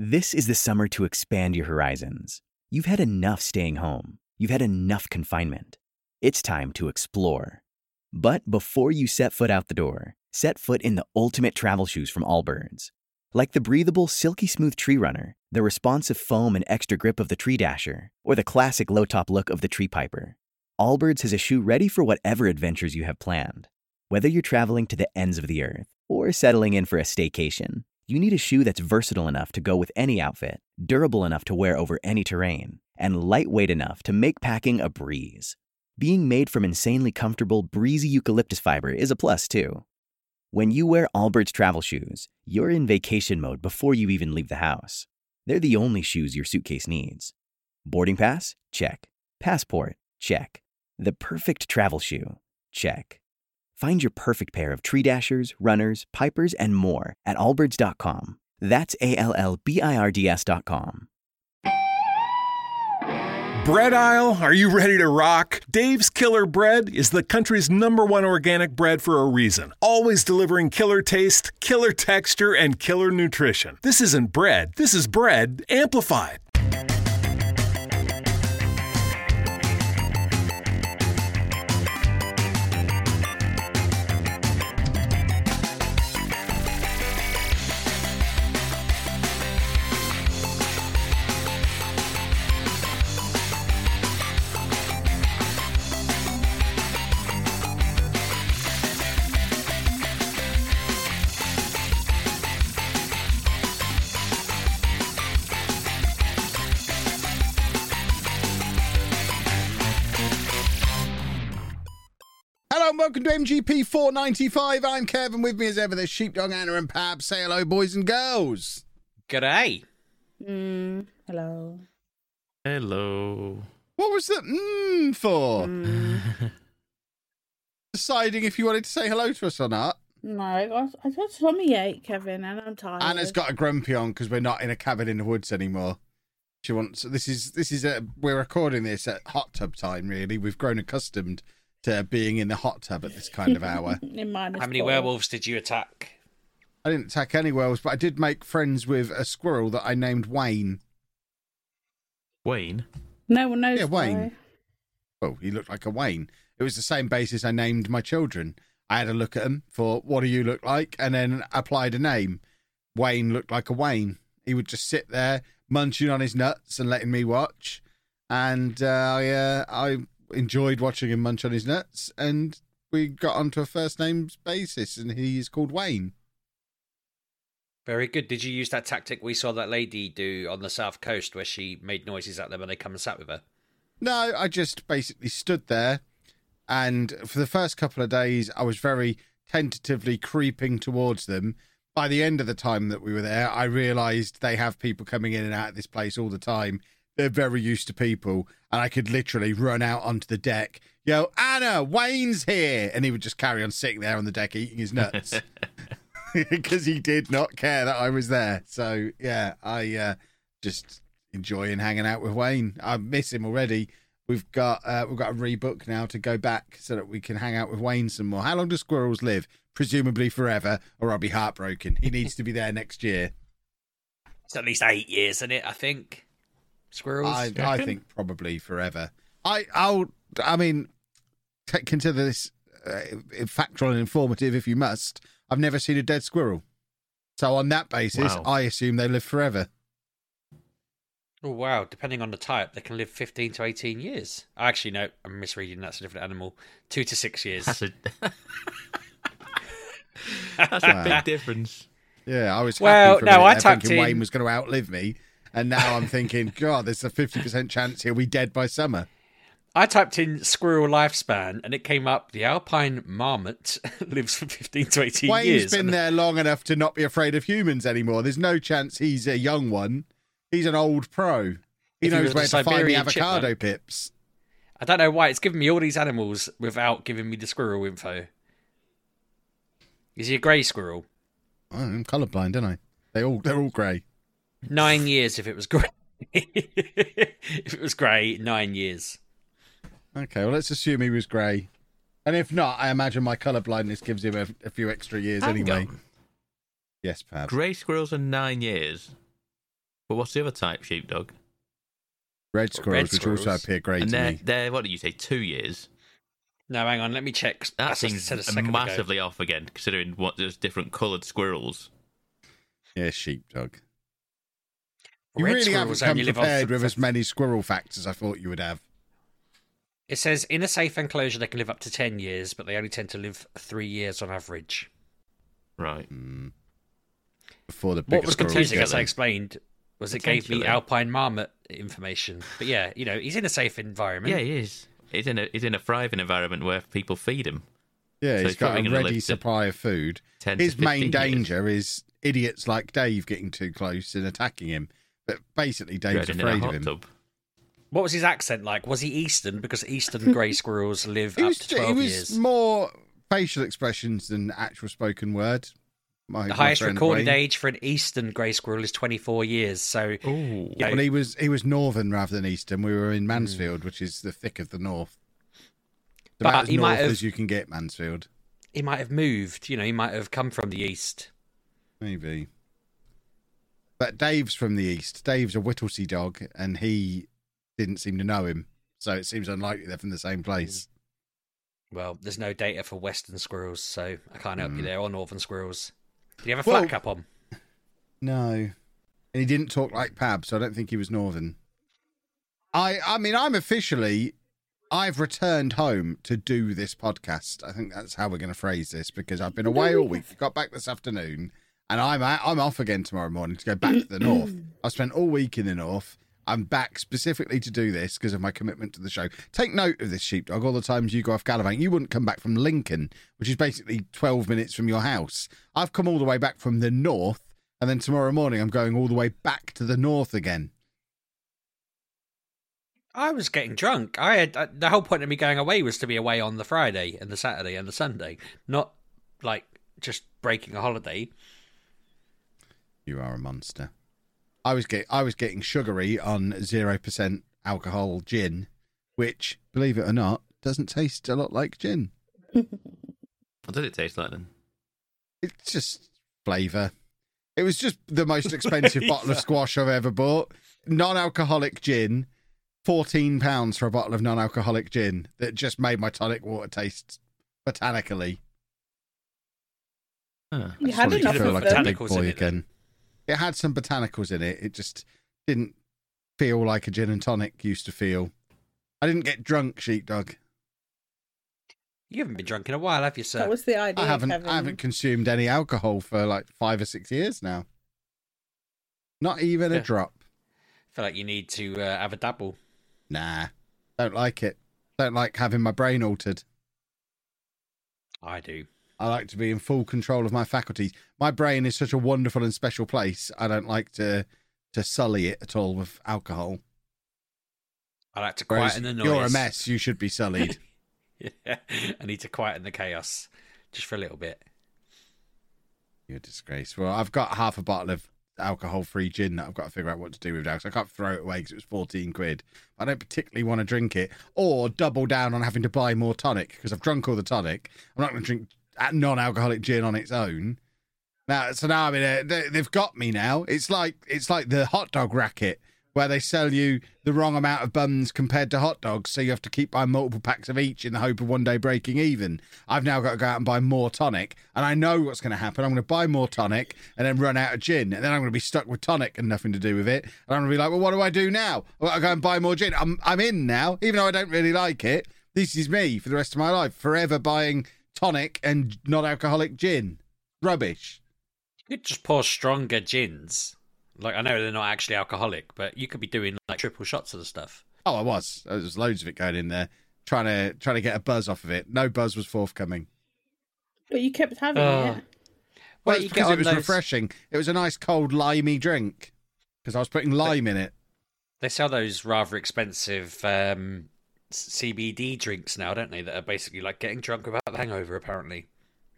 This is the summer to expand your horizons. You've had enough staying home. You've had enough confinement. It's time to explore. But before you set foot out the door, set foot in the ultimate travel shoes from Allbirds. Like the breathable, silky smooth Tree Runner, the responsive foam and extra grip of the Tree Dasher, or the classic low top look of the Tree Piper. Allbirds has a shoe ready for whatever adventures you have planned. Whether you're traveling to the ends of the earth or settling in for a staycation, you need a shoe that's versatile enough to go with any outfit, durable enough to wear over any terrain, and lightweight enough to make packing a breeze. Being made from insanely comfortable, breezy eucalyptus fiber is a plus, too. When you wear Allbirds travel shoes, you're in vacation mode before you even leave the house. They're the only shoes your suitcase needs. Boarding pass? Check. Passport? Check. The perfect travel shoe? Check. Find your perfect pair of tree dashers, runners, pipers, and more at allbirds.com. That's A L L B I R D S.com. Bread aisle, are you ready to rock? Dave's Killer Bread is the country's number one organic bread for a reason. Always delivering killer taste, killer texture, and killer nutrition. This isn't bread, this is bread amplified. Welcome to MGP 495. I'm Kevin. With me as ever, there's Sheepdog, Anna, and Pab. Say hello, boys and girls. G'day. Mm, hello. Hello. What was that mmm for? Deciding if you wanted to say hello to us or not. No, I got, I got tummy ache, Kevin, and I'm tired. Anna's got a grumpy on because we're not in a cabin in the woods anymore. She wants. This is this is a. We're recording this at hot tub time. Really, we've grown accustomed to being in the hot tub at this kind of hour. in minus How many four. werewolves did you attack? I didn't attack any werewolves, but I did make friends with a squirrel that I named Wayne. Wayne. No one knows. Yeah, Wayne. why. well, he looked like a Wayne. It was the same basis I named my children. I had a look at them for what do you look like, and then applied a name. Wayne looked like a Wayne. He would just sit there munching on his nuts and letting me watch, and uh, I uh, I enjoyed watching him munch on his nuts, and we got onto a first names basis, and he is called Wayne. Very good. Did you use that tactic we saw that lady do on the south coast where she made noises at them and they come and sat with her? No, I just basically stood there, and for the first couple of days, I was very tentatively creeping towards them. By the end of the time that we were there, I realised they have people coming in and out of this place all the time. They're very used to people, and I could literally run out onto the deck, yo, Anna, Wayne's here, and he would just carry on sitting there on the deck eating his nuts because he did not care that I was there. So yeah, I uh, just enjoying hanging out with Wayne. I miss him already. We've got uh, we've got a rebook now to go back so that we can hang out with Wayne some more. How long do squirrels live? Presumably forever, or I'll be heartbroken. He needs to be there next year. It's at least eight years, isn't it? I think. Squirrels. I, I think probably forever. I I'll I mean t- consider this uh, factual and informative if you must. I've never seen a dead squirrel, so on that basis, Wow. I assume they live forever. Oh wow! Depending on the type, they can live fifteen to eighteen years. Actually, no, I'm misreading. That's a different animal. Two to six years. That's a That's Wow. a big difference. Yeah, I was Well, happy for a no, minute I there tucked in- Wayne was going to outlive me, and now I'm thinking, God, there's a fifty percent chance he'll be dead by summer. I typed in squirrel lifespan, and it came up. The alpine marmot lives for fifteen to eighteen Wayne's years. Wayne's been and- there long enough to not be afraid of humans anymore. There's no chance he's a young one. He's an old pro. He If knows where to find the avocado chipmunk. pips. I don't know why it's giving me all these animals without giving me the squirrel info. Is he a grey squirrel? Oh, I'm colourblind, don't I? They all they're all grey. Nine years if it was grey. if it was grey, nine years. Okay, well let's assume he was grey. And if not, I imagine my colour blindness gives him a, a few extra years Hang anyway. on. Yes, Pab. Grey squirrels are nine years. But what's the other type, sheepdog? Red squirrels, which also squirrels. appear grey and to they're, me. they're, what did you say, two years? No, hang on. Let me check. That That's what I seems said a second ago. massively off again, considering what there's different coloured squirrels. Yeah, sheepdog. You Red really haven't squirrels come only live on prepared with as many squirrel facts as I thought you would have. It says in a safe enclosure they can live up to ten years, but they only tend to live three years on average. Right. Mm. Before the What was confusing, as I explained, was it gave me alpine marmot information. But yeah, you know, he's in a safe environment. Yeah, he is. He's in a he's in a thriving environment where people feed him. Yeah, So he's he's got a gonna ready supply of food. His main 15 years. danger is idiots like Dave getting too close and attacking him. But basically, Dave's Dreading afraid of him. tub. What was his accent like? Was he Eastern? Because Eastern grey squirrels live up was, to he twelve was years. more facial expressions than actual spoken word. My, The highest friend recorded Wayne. age for an Eastern grey squirrel is twenty-four years. So Ooh. you know, Well, he was he was northern rather than eastern. We were in Hmm. Mansfield, which is the thick of the north. It's But about as he north might have- as you can get Mansfield, he might have moved. You know, he might have come from the East. maybe. But Dave's from the east. Dave's a Whittlesey dog, and he didn't seem to know him, so it seems unlikely they're from the same place. Well, there's no data for Western squirrels, so I can't help you Hmm. there. Or Northern squirrels. Did he have a Well- flat cap on? No, and he didn't talk like Pab, so I don't think he was northern. I I mean, I'm officially. I've returned home to do this podcast. I think that's how we're going to phrase this because I've been away all week. Got back this afternoon, and I'm out, I'm off again tomorrow morning to go back to the north. I spent all week in the north. I'm back specifically to do this because of my commitment to the show. Take note of this, sheepdog. All the times you go off gallivanting, you wouldn't come back from Lincoln, which is basically 12 minutes from your house. I've come all the way back from the north, and then tomorrow morning I'm going all the way back to the north again. I was getting drunk. I had uh, the whole point of me going away was to be away on the Friday and the Saturday and the Sunday, not like just breaking a holiday. You are a monster. I was get I was getting sugary on zero percent alcohol gin, which, believe it or not, doesn't taste a lot like gin. What did it taste like then? It's just flavour. It was just the most expensive bottle of squash I've ever bought. Non-alcoholic gin, fourteen pounds for a bottle of non-alcoholic gin that just made my tonic water taste botanically. Huh. You I just had wanted to enough feel of like them. a big Botanicals boy in it, then. Again. It had some botanicals in it. It just didn't feel like a gin and tonic used to feel. I didn't get drunk, sheepdog. You haven't been drunk in a while, have you, sir? That was the idea, I haven't. Kevin. I haven't consumed any alcohol for like five or six years now. Not even a Yeah. drop. feel like you need to uh, have a dabble. Nah, don't like it. Don't like having my brain altered. I do. I like to be in full control of my faculties. My brain is such a wonderful and special place. I don't like to to sully it at all with alcohol. I like to Whereas quieten the noise. you're a mess. You should be sullied. Yeah, I need to quieten the chaos just for a little bit. You're a disgrace. Well, I've got half a bottle of alcohol-free gin that I've got to figure out what to do with now. So I can't throw it away because it was 14 quid. I don't particularly want to drink it or double down on having to buy more tonic because I've drunk all the tonic. I'm not going to drink non-alcoholic gin on its own. Now, so now I mean, uh, they, they've got me now. It's like it's like the hot dog racket where they sell you the wrong amount of buns compared to hot dogs, so you have to keep buying multiple packs of each in the hope of one day breaking even. I've now got to go out and buy more tonic, and I know what's going to happen. I'm going to buy more tonic and then run out of gin, and then I'm going to be stuck with tonic and nothing to do with it. And I'm going to be like, well, what do I do now? Well, I go and buy more gin. I'm I'm in now, even though I don't really like it. This is me for the rest of my life, forever buying tonic and non-alcoholic gin. Rubbish. You could just pour stronger gins. Like I know they're not actually alcoholic, but you could be doing like triple shots of the stuff. Oh, I was. There was loads of it going in there, trying to trying to get a buzz off of it. No buzz was forthcoming. But you kept having Oh. it. Well, Well, it's because it was those- refreshing. It was a nice cold limey drink because I was putting lime in it. They sell those rather expensive um, CBD drinks now, don't they? That are basically like getting drunk without the hangover. Apparently,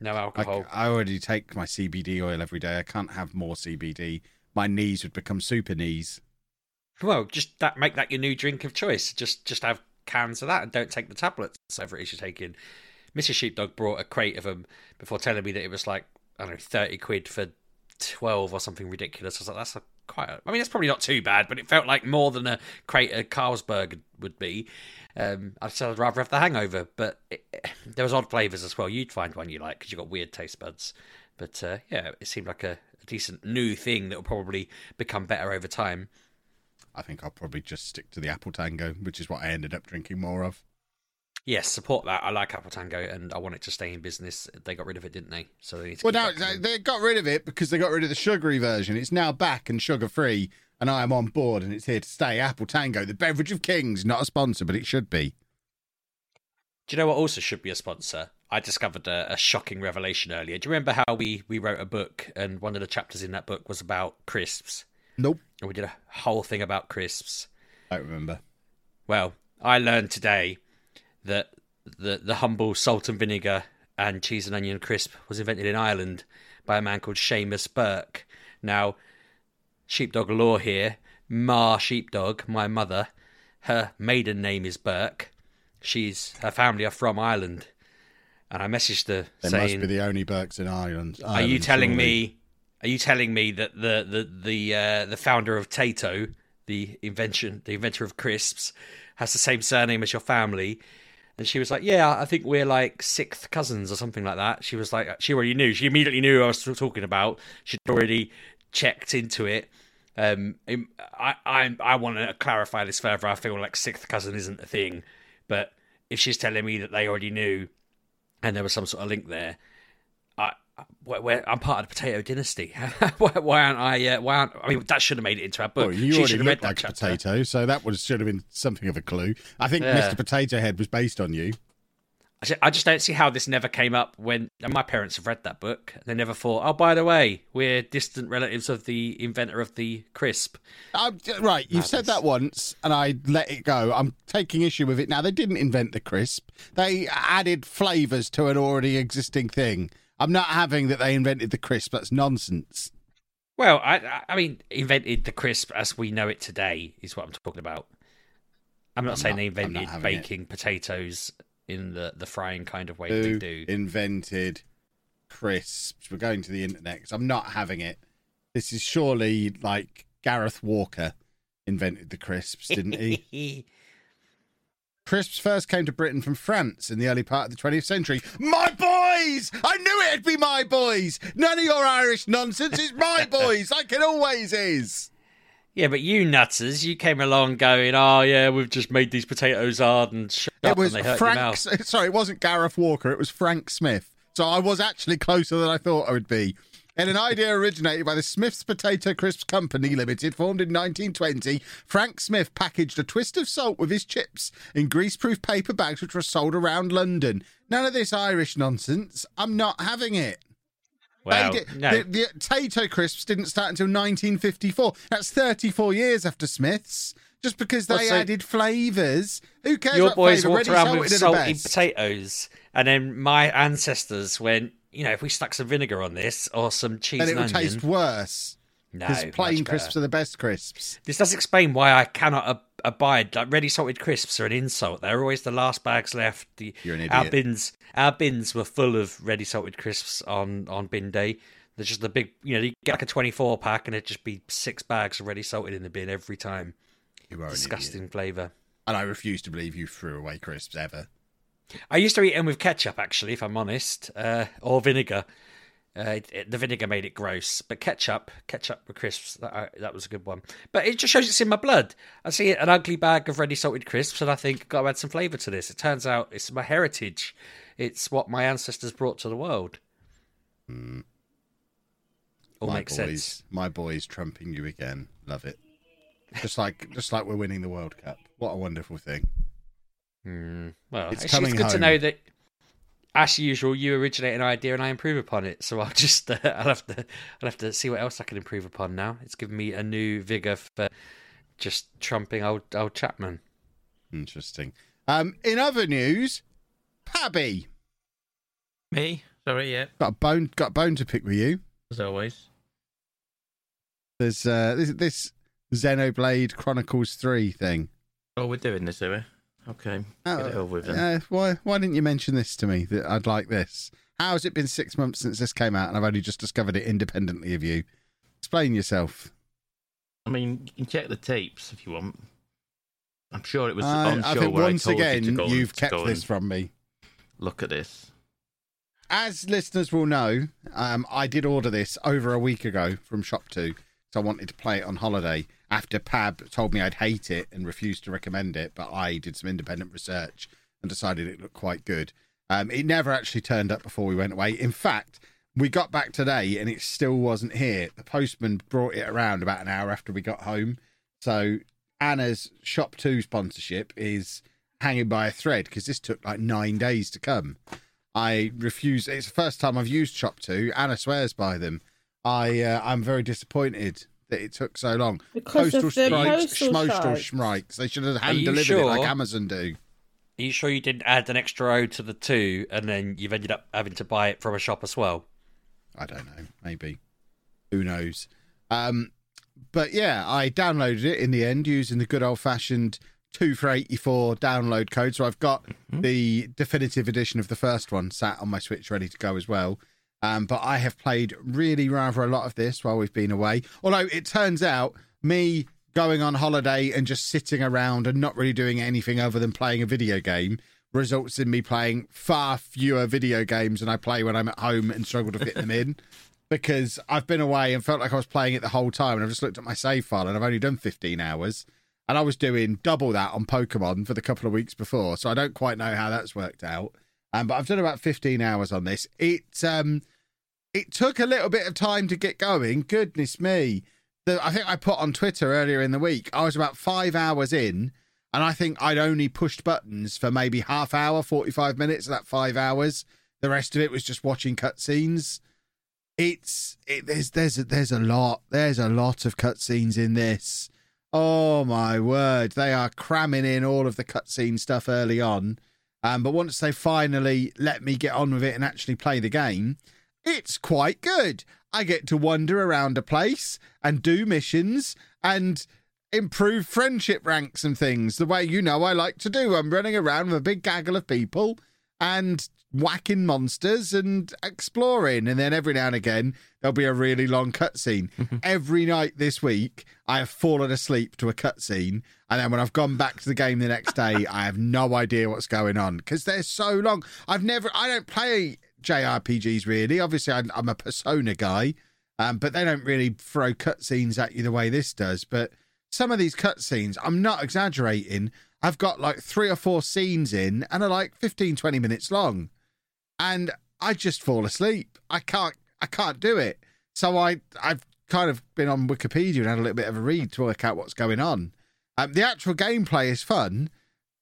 no I, alcohol. I already take my CBD oil every day. I can't have more CBD. My knees would become super knees. Well, just that make that your new drink of choice. Just just have cans of that and don't take the tablets. Whatever it is you're taking. Mrs. Sheepdog brought a crate of them before telling me that it was like I don't know thirty quid for twelve or something ridiculous. I was like, that's a quite. A, I mean, it's probably not too bad, but it felt like more than a crate Carlsberg would be. Um, I'd say I'd rather have the Hangover, but it, there was odd flavors as well. You'd find one you like because you've got weird taste buds. But uh, yeah, it seemed like a, a decent new thing that will probably become better over time. I think I'll probably just stick to the Apple Tango, which is what I ended up drinking more of. Yes, support that. I like Apple Tango, and I want it to stay in business. They got rid of it, didn't they? So they need to Well, now they got rid of it because they got rid of the sugary version. It's now back and sugar free, and I am on board, and it's here to stay. Apple Tango, the beverage of kings, not a sponsor, but it should be. Do you know what also should be a sponsor? I discovered a, a shocking revelation earlier. Do you remember how we, we wrote a book and one of the chapters in that book was about crisps? Nope, And we did a whole thing about crisps. I don't remember. Well, I learned today that the, the humble salt and vinegar and cheese and onion crisp was invented in Ireland by a man called Seamus Burke. Now, sheepdog law here, Ma Sheepdog, my mother, her maiden name is Burke. She's her family are from Ireland. And I messaged her They saying must be the only Burks in Ireland. are you telling surely. me? Are you telling me that the the the uh, the founder of Tayto, the invention, the inventor of crisps, has the same surname as your family? And she was like, "Yeah, I think we're like sixth cousins or something like that." She was like, she already knew. She immediately knew I was talking about. She'd already checked into it. Um, I I I want to clarify this further. I feel like sixth cousin isn't a thing, but if she's telling me that they already knew and there was some sort of link there. I, where, where I'm part of the potato dynasty. why, why aren't I? Uh, why aren't I mean that should have made it into our book. Well, you She already should have read that a potato, so that would should have been something of a clue. I think Yeah. Mr. Potato Head was based on you. I just don't see how this never came up when and my parents have read that book. They never thought, oh, by the way, we're distant relatives of the inventor of the crisp. I'm, right, you've said that once, and I let it go. I'm taking issue with it now. They didn't invent the crisp; they added flavours to an already existing thing. I'm not having that they invented the crisp. That's nonsense. Well, I, I- mean, invented the crisp as we know it today is what I'm talking about. I'm not I'm saying not- they invented having it. baking potatoes in the, the frying kind of way Who they do. invented crisps? We're going to the internet I'm not having it. This is surely like Gareth Walker invented the crisps, didn't he? Crisps first came to Britain from France in the early part of the 20th century. My boys! I knew it'd be my boys! None of your Irish nonsense. It's my boys, like it always is. Yeah, but you nutters, you came along going, oh yeah, we've just made these potatoes hard and shut It up was and they hurt Frank. Sorry, it wasn't Gareth Walker. It was Frank Smith. So I was actually closer than I thought I would be. And an idea originated by the Smith's Potato Crisps Company Limited, formed in 1920, Frank Smith packaged a twist of salt with his chips in greaseproof paper bags, which were sold around London. None of this Irish nonsense. I'm not having it. Well, did- no. the, the Tayto crisps didn't start until 1954. That's 34 years after Smith's. Just because they Well, so- added flavours. Who cares your boys flavour? walked Ready around with salted salty potatoes, and then my ancestors went, you know, if we stuck some vinegar on this or some cheese then it and will onion, taste worse. no, Because plain crisps are the best crisps. This does explain why I cannot ab- abide. Like ready salted crisps are an insult. They're always the last bags left. The, You're an Our bins, our bins were full of ready salted crisps on on bin day. There's just the big, you know, you get like a 24 pack and it'd just be six bags of ready salted in the bin every time. You are Disgusting idiot. flavour. And I refuse to believe you threw away crisps ever. I used to eat them with ketchup, actually, if I'm honest, uh, or vinegar. Uh, it, it- the vinegar made it gross, but ketchup, ketchup with crisps, that, uh, that was a good one. But it just shows it's in my blood. I see an ugly bag of ready salted crisps, and I think, got to add some flavour to this. It turns out it's my heritage. It's what my ancestors brought to the world. All my makes boys, sense. my boys trumping you again. Love it. Just like, just like we're winning the World Cup. What a wonderful thing. Hmm. Well, It's it's, coming it's good to know that, as usual, you originate an idea and I improve upon it. So I'll just, uh, I'll have to, I'll have to see what else I can improve upon now. It's given me a new vigor for just trumping old old Chapman. Interesting. Um, in other news, Pabby Me? Sorry, yeah, got a bone, got a bone to pick with you. as always. There's uh, this, this Xenoblade Chronicles Three thing. Oh, we're doing this, are we? Okay, get it over with then. Uh, why why didn't you mention this to me that I'd like this? How has it been six months since this came out and I've only just discovered it independently of you? Explain yourself. I mean, you can check the tapes if you want. I'm sure it was Uh, on I show where once I told again, you to go you've to kept go this from me. Look at this. As listeners will know, um, I did order this over a week ago from ShopTo so I wanted to play it on holiday after Pab told me I'd hate it and refused to recommend it, but I did some independent research and decided it looked quite good. Um, it never actually turned up before we went away. In fact, we got back today and it still wasn't here. The postman brought it around about an hour after we got home. So Anna's ShopTo sponsorship is hanging by a thread because this took like nine days to come. I refuse. It's the first time I've used ShopTo. Anna swears by them. I uh, I'm very disappointed that it took so long. Because of the strikes, postal strikes. They should have Are hand you delivered it like? Amazon do. Are you sure you didn't add an extra O to the two, and then you've ended up having to buy it from a shop as well? I don't know. Maybe. Who knows? Um, but yeah, I downloaded it in the end using the good old fashioned two for eighty four download code. So I've got the definitive edition of the first one sat on my Switch ready to go as well. Um, but I have played really rather a lot of this while we've been away. Although it turns out me going on holiday and just sitting around and not really doing anything other than playing a video game results in me playing far fewer video games than I play when I'm at home and struggle to fit them in. Because I've been away and felt like I was playing it the whole time, and I've just looked at my save file and I've only done 15 hours, and I was doing double that on Pokemon for the couple of weeks before, so I don't quite know how that's worked out. Um, but I've done about 15 hours on this. It um, it took a little bit of time to get going. Goodness me, the, I think I put on Twitter earlier in the week. I was about five hours in, and I think I'd only pushed buttons for maybe half hour, 45 minutes of that five hours. The rest of it was just watching cutscenes. It's it, there's there's a, there's a lot there's a lot of cutscenes in this. Oh my word, they are cramming in all of the cutscene stuff early on. Um, but once they finally let me get on with it and actually play the game, it's quite good. I get to wander around a place and do missions and improve friendship ranks and things the way you know I like to do. I'm running around with a big gaggle of people and whacking monsters and exploring. And then every now and again, there'll be a really long cutscene. every night this week, I have fallen asleep to a cutscene. And then when I've gone back to the game the next day, I have no idea what's going on because they're so long. I've never, I don't play JRPGs really. Obviously, I'm, I'm a Persona guy, um, but they don't really throw cutscenes at you the way this does. But some of these cutscenes, I'm not exaggerating. I've got like three or four scenes in and are like 15, 20 minutes long. And I just fall asleep. I can't I can't do it. So I I've kind of been on Wikipedia and had a little bit of a read to work out what's going on. Um, the actual gameplay is fun,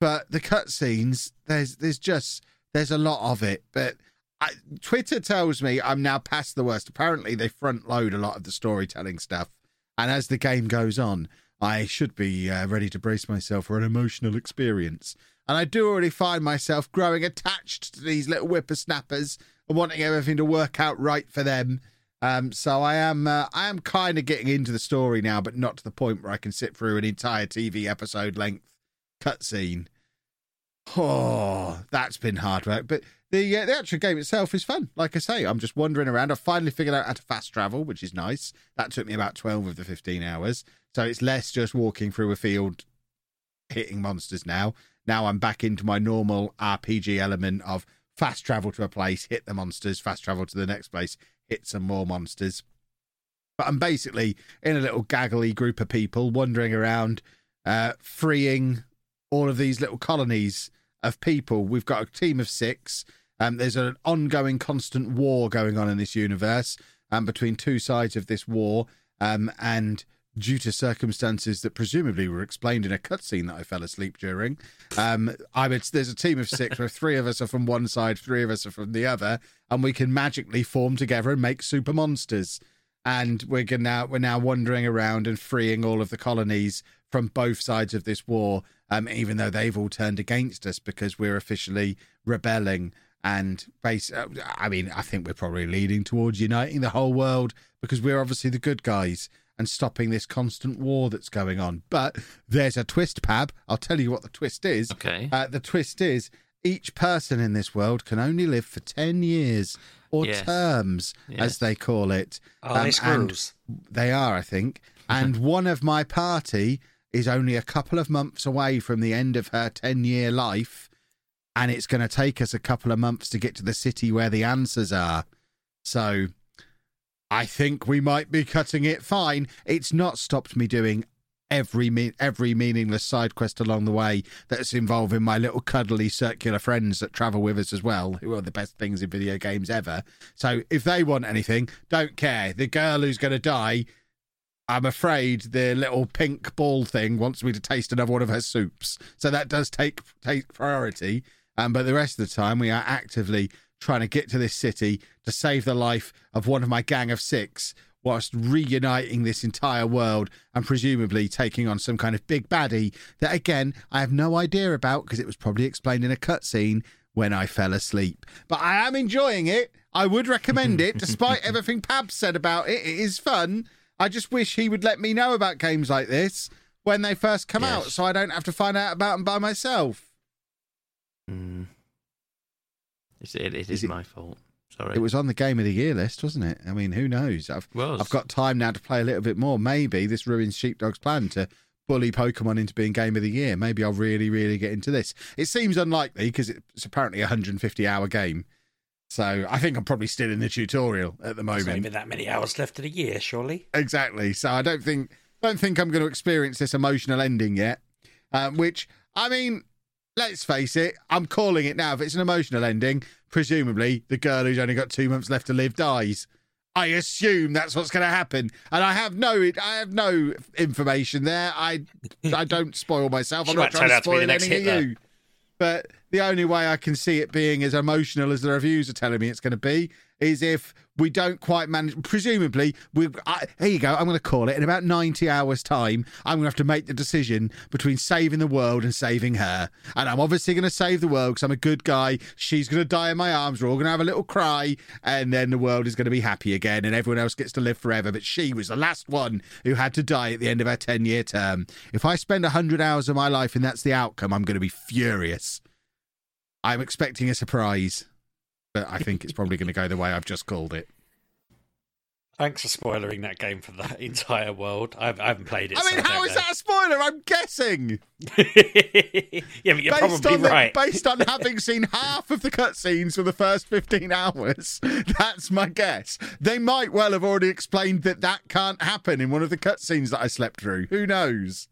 but the cutscenes there's there's just there's a lot of it. But I, Twitter tells me I'm now past the worst. Apparently, they front load a lot of the storytelling stuff, and as the game goes on, I should be uh, ready to brace myself for an emotional experience. And I do already find myself growing attached to these little whippersnappers and wanting everything to work out right for them. Um, so I am, uh, I am kind of getting into the story now, but not to the point where I can sit through an entire TV episode length cutscene. Oh, that's been hard work. But the uh, the actual game itself is fun. Like I say, I'm just wandering around. I've finally figured out how to fast travel, which is nice. That took me about 12 of the 15 hours. So it's less just walking through a field hitting monsters now. Now I'm back into my normal RPG element of fast travel to a place, hit the monsters, fast travel to the next place, hit some more monsters. But I'm basically in a little gaggly group of people wandering around, uh, freeing all of these little colonies of people. We've got a team of six. Um, there's an ongoing, constant war going on in this universe um, between two sides of this war. Um, and due to circumstances that presumably were explained in a cutscene that I fell asleep during, um, I would, there's a team of six where three of us are from one side, three of us are from the other, and we can magically form together and make super monsters. And we're now we're now wandering around and freeing all of the colonies from both sides of this war, um, even though they've all turned against us because we're officially rebelling. And base, uh, I mean, I think we're probably leading towards uniting the whole world because we're obviously the good guys and stopping this constant war that's going on. But there's a twist, Pab. I'll tell you what the twist is. Okay. Uh, the twist is each person in this world can only live for 10 years or Yes. terms, Yes. as they call it. Are they Um, and screws? They are, I think. and one of my party is only a couple of months away from the end of her 10 year life, and it's going to take us a couple of months to get to the city where the answers are. So I think we might be cutting it fine. It's not stopped me doing every me- every meaningless side quest along the way that's involving my little cuddly circular friends that travel with us as well, who are the best things in video games ever. So if they want anything, don't care. The girl who's going to die, I'm afraid the little pink ball thing wants me to taste another one of her soups. So that does take take priority. Um, but the rest of the time, we are actively trying to get to this city to save the life of one of my gang of six whilst reuniting this entire world and presumably taking on some kind of big baddie that, again, I have no idea about because it was probably explained in a cutscene when I fell asleep. But I am enjoying it. I would recommend it, despite everything Pab said about it. It is fun. I just wish he would let me know about games like this when they first come out so I don't have to find out about them by myself. Mm. It's, it, it Is is it- my fault. Sorry. It was on the game of the year list, wasn't it? I mean, who knows? I've Was. I've got time now to play a little bit more. Maybe this ruins Sheepdog's plan to bully Pokemon into being game of the year. Maybe I'll really, really get into this. It seems unlikely because it's apparently a 150 hour game. So I think I'm probably still in the tutorial at the There's not moment. even that many hours left of the year, surely. Exactly. So I don't think don't think I'm going to experience this emotional ending yet. Um, which I mean, let's face it, I'm calling it now. If it's an emotional ending, presumably the girl who's only got two months left to live dies. I assume that's what's going to happen, and I have no, I have no information there. I, I don't spoil myself. I'm not trying to to spoil the any of you. But the only way I can see it being as emotional as the reviews are telling me it's going to be is if we don't quite manage. Presumably, we. I, here you go. I'm going to call it in about 90 hours' time. I'm going to have to make the decision between saving the world and saving her. And I'm obviously going to save the world because I'm a good guy. She's going to die in my arms. We're all going to have a little cry, and then the world is going to be happy again, and everyone else gets to live forever. But she was the last one who had to die at the end of her 10 year term. If I spend 100 hours of my life and that's the outcome, I'm going to be furious. I'm expecting a surprise, but I think it's probably going to go the way I've just called it. Thanks for spoiling that game for the entire world. I've, I haven't played it. I so mean, how don't is that a spoiler? I'm guessing. yeah, but you're based probably on the- right. based on having seen half of the cutscenes for the first 15 hours, that's my guess. They might well have already explained that that can't happen in one of the cutscenes that I slept through. Who knows?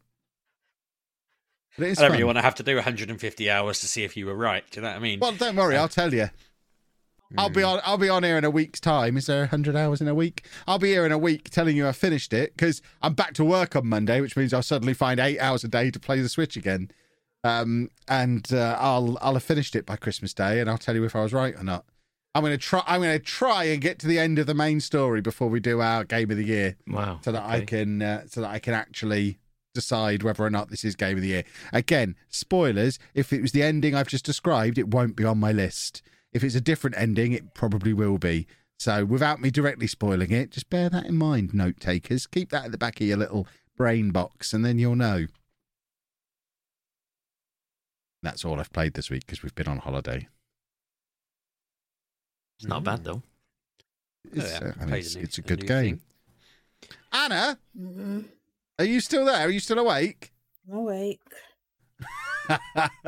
But it is I don't fun. really want to have to do 150 hours to see if you were right. Do you know what I mean? Well, don't worry, I'll uh, tell you. I'll be on. I'll be on here in a week's time. Is there hundred hours in a week? I'll be here in a week telling you I finished it because I'm back to work on Monday, which means I'll suddenly find eight hours a day to play the Switch again. Um, and uh, I'll I'll have finished it by Christmas Day, and I'll tell you if I was right or not. I'm gonna try. I'm gonna try and get to the end of the main story before we do our game of the year wow. so that I can uh, so that I can actually decide whether or not this is game of the year. Again, spoilers, if it was the ending I've just described, it won't be on my list. If it's a different ending, it probably will be. So without me directly spoiling it, just bear that in mind, note takers. Keep that at the back of your little brain box and then you'll know. That's all I've played this week because we've been on holiday. It's not bad though. It's, yeah, uh, I mean, it's, a new- it's a a good new game. thing. Anna, Mm, are you still there? Are you still awake? I'm awake.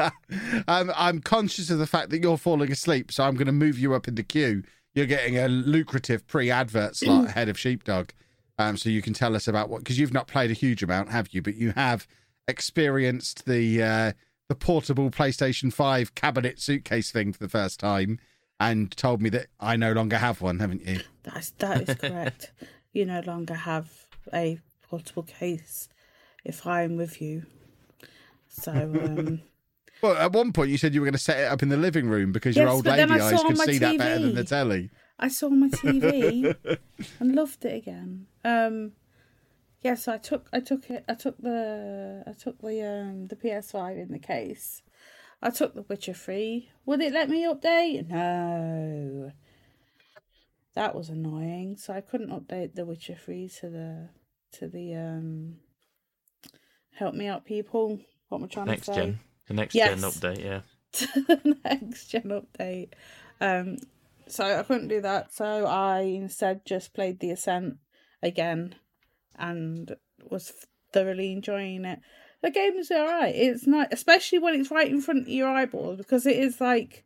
um, I'm conscious of the fact that you're falling asleep, so I'm going to move you up in the queue. You're getting a lucrative pre-advert slot ahead of Sheepdog, um, so you can tell us about what because you've not played a huge amount, have you? But you have experienced the uh, the portable PlayStation Five cabinet suitcase thing for the first time, and told me that I no longer have one, haven't you? That's that is correct. you no longer have a portable case if I'm with you. So um, Well, at one point you said you were going to set it up in the living room because your Yes, old but lady eyes could see that better than TV. the telly. I saw my TV and loved it again. Um, yes, I took I took it. I took the I took the um the PS5 in the case. I took the Witcher Free. Would it let me update? No. That was annoying. So I couldn't update the Witcher Free to the to the um help me out people. What am I trying Next to say? gen. The next Yes. gen update, yeah. the next gen update. Um, so I couldn't do that. So I instead just played the Ascent again, and was thoroughly enjoying it. The game is alright. It's not, especially when it's right in front of your eyeballs, because it is like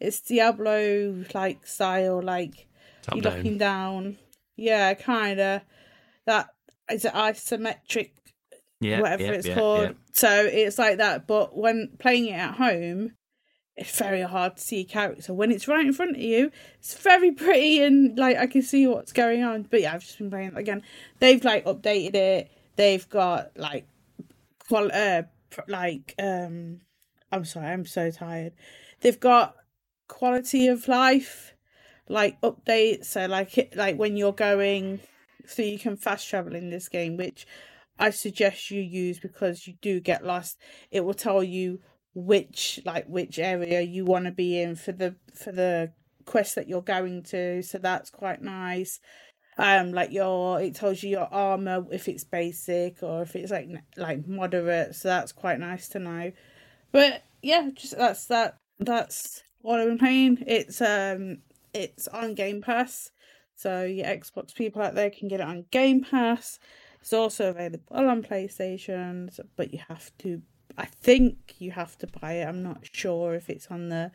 it's Diablo like style, like Top you're down. looking down. Yeah, kind of. That is it isometric Yeah, whatever yeah, it's yeah, called. So it's like that. But when playing it at home, it's very hard to see a character. When it's right in front of you, it's very pretty and like I can see what's going on. But yeah, I've just been playing it again. They've like updated it. They've got like qual uh like um I'm sorry, I'm so tired. They've got quality of life like updates so like it like when you're going so you can fast travel in this game which I suggest you use because you do get lost. It will tell you which like which area you want to be in for the for the quest that you're going to. So that's quite nice. Um, like your it tells you your armor if it's basic or if it's like like moderate. So that's quite nice to know. But yeah, just that's that. That's what I've been playing. It's um it's on Game Pass. So your Xbox people out there can get it on Game Pass. It's also available on PlayStation, but you have to. I think you have to buy it. I'm not sure if it's on the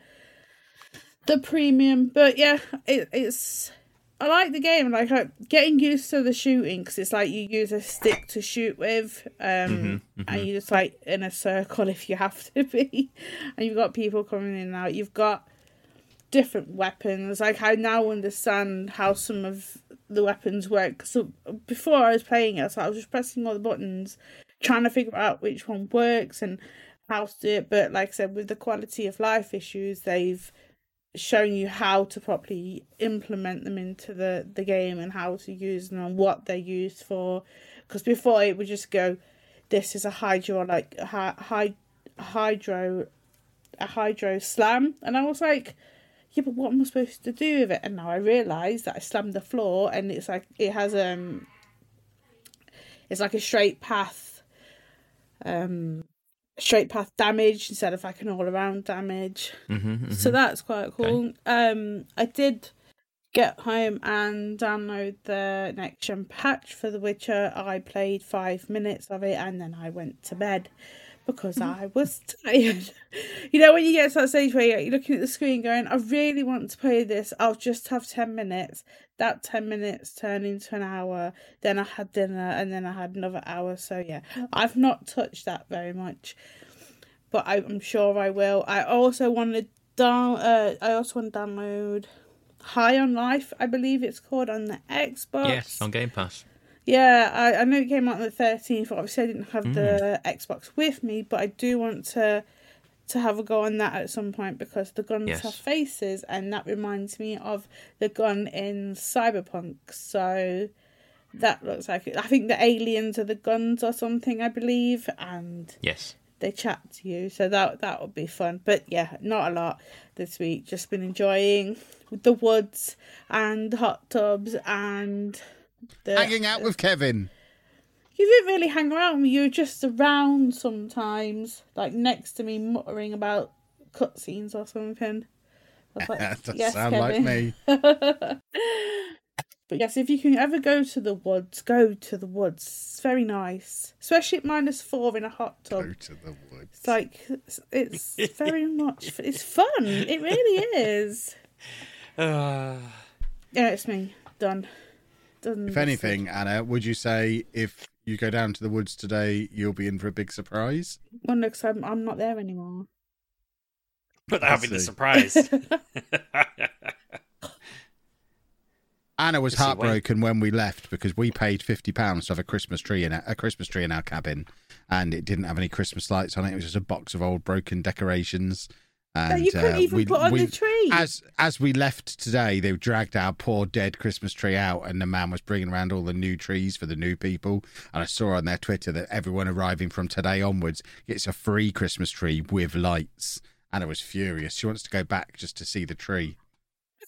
the premium, but yeah, it, it's. I like the game. Like uh, getting used to the shooting because it's like you use a stick to shoot with, um, and you're just like in a circle if you have to be, and you've got people coming in and out. You've got different weapons. Like I now understand how some of the weapons work. So before I was playing it, so I was just pressing all the buttons, trying to figure out which one works and how to do it. But like I said, with the quality of life issues, they've shown you how to properly implement them into the the game and how to use them and what they're used for. Because before it would just go, this is a hydro like hy- hydro a hydro slam, and I was like yeah, but what am I supposed to do with it? And now I realise that I slammed the floor and it's like it has um it's like a straight path um straight path damage instead of like an all around damage. Mm-hmm, So that's quite cool. Um I did get home and download the next gen patch for The Witcher. I played five minutes of it and then I went to bed because I was tired. you know, when you get to that stage where you're looking at the screen going, I really want to play this, I'll just have 10 minutes. That 10 minutes turned into an hour. Then I had dinner and then I had another hour. So, yeah, I've not touched that very much. But I, I'm sure I will. I also want to down. Uh, I also want to download High on Life. I believe it's called on the Xbox. Yes, on Game Pass. Yeah, I, I know it came out on the thirteenth. Obviously, I didn't have the mm. Xbox with me, but I do want to to have a go on that at some point because the guns Yes. have faces, and that reminds me of the gun in Cyberpunk. So that looks like it. I think the aliens are the guns or something, I believe, and Yes. they chat to you. So that that would be fun. But yeah, not a lot this week. Just been enjoying the woods and hot tubs and the Hanging out with Kevin. you didn't really hang around me. You were just around sometimes, like next to me, muttering about cutscenes or something. Like, That does "Yes, sound like me. But yes, if you can ever go to the woods, go to the woods. It's very nice, especially at minus four in a hot tub. Go to the woods. It's like it's, it's very much. It's fun. It really is. Uh, Yeah, it's me. Done. Done. If anything, Anna, would you say if you go down to the woods today, you'll be in for a big surprise? well, no, 'cause I'm I'm not there anymore. but that'll I be the surprise. Anna was Yes, heartbroken when we left because we paid fifty pounds to have a Christmas tree in our, a Christmas tree in our cabin, and it didn't have any Christmas lights on it. It was just a box of old broken decorations. And you couldn't uh, even we- put on we- the tree. As as we left today, they dragged our poor dead Christmas tree out, and the man was bringing around all the new trees for the new people. And I saw on their Twitter that everyone arriving from today onwards gets a free Christmas tree with lights. And I was furious. She wants to go back just to see the tree.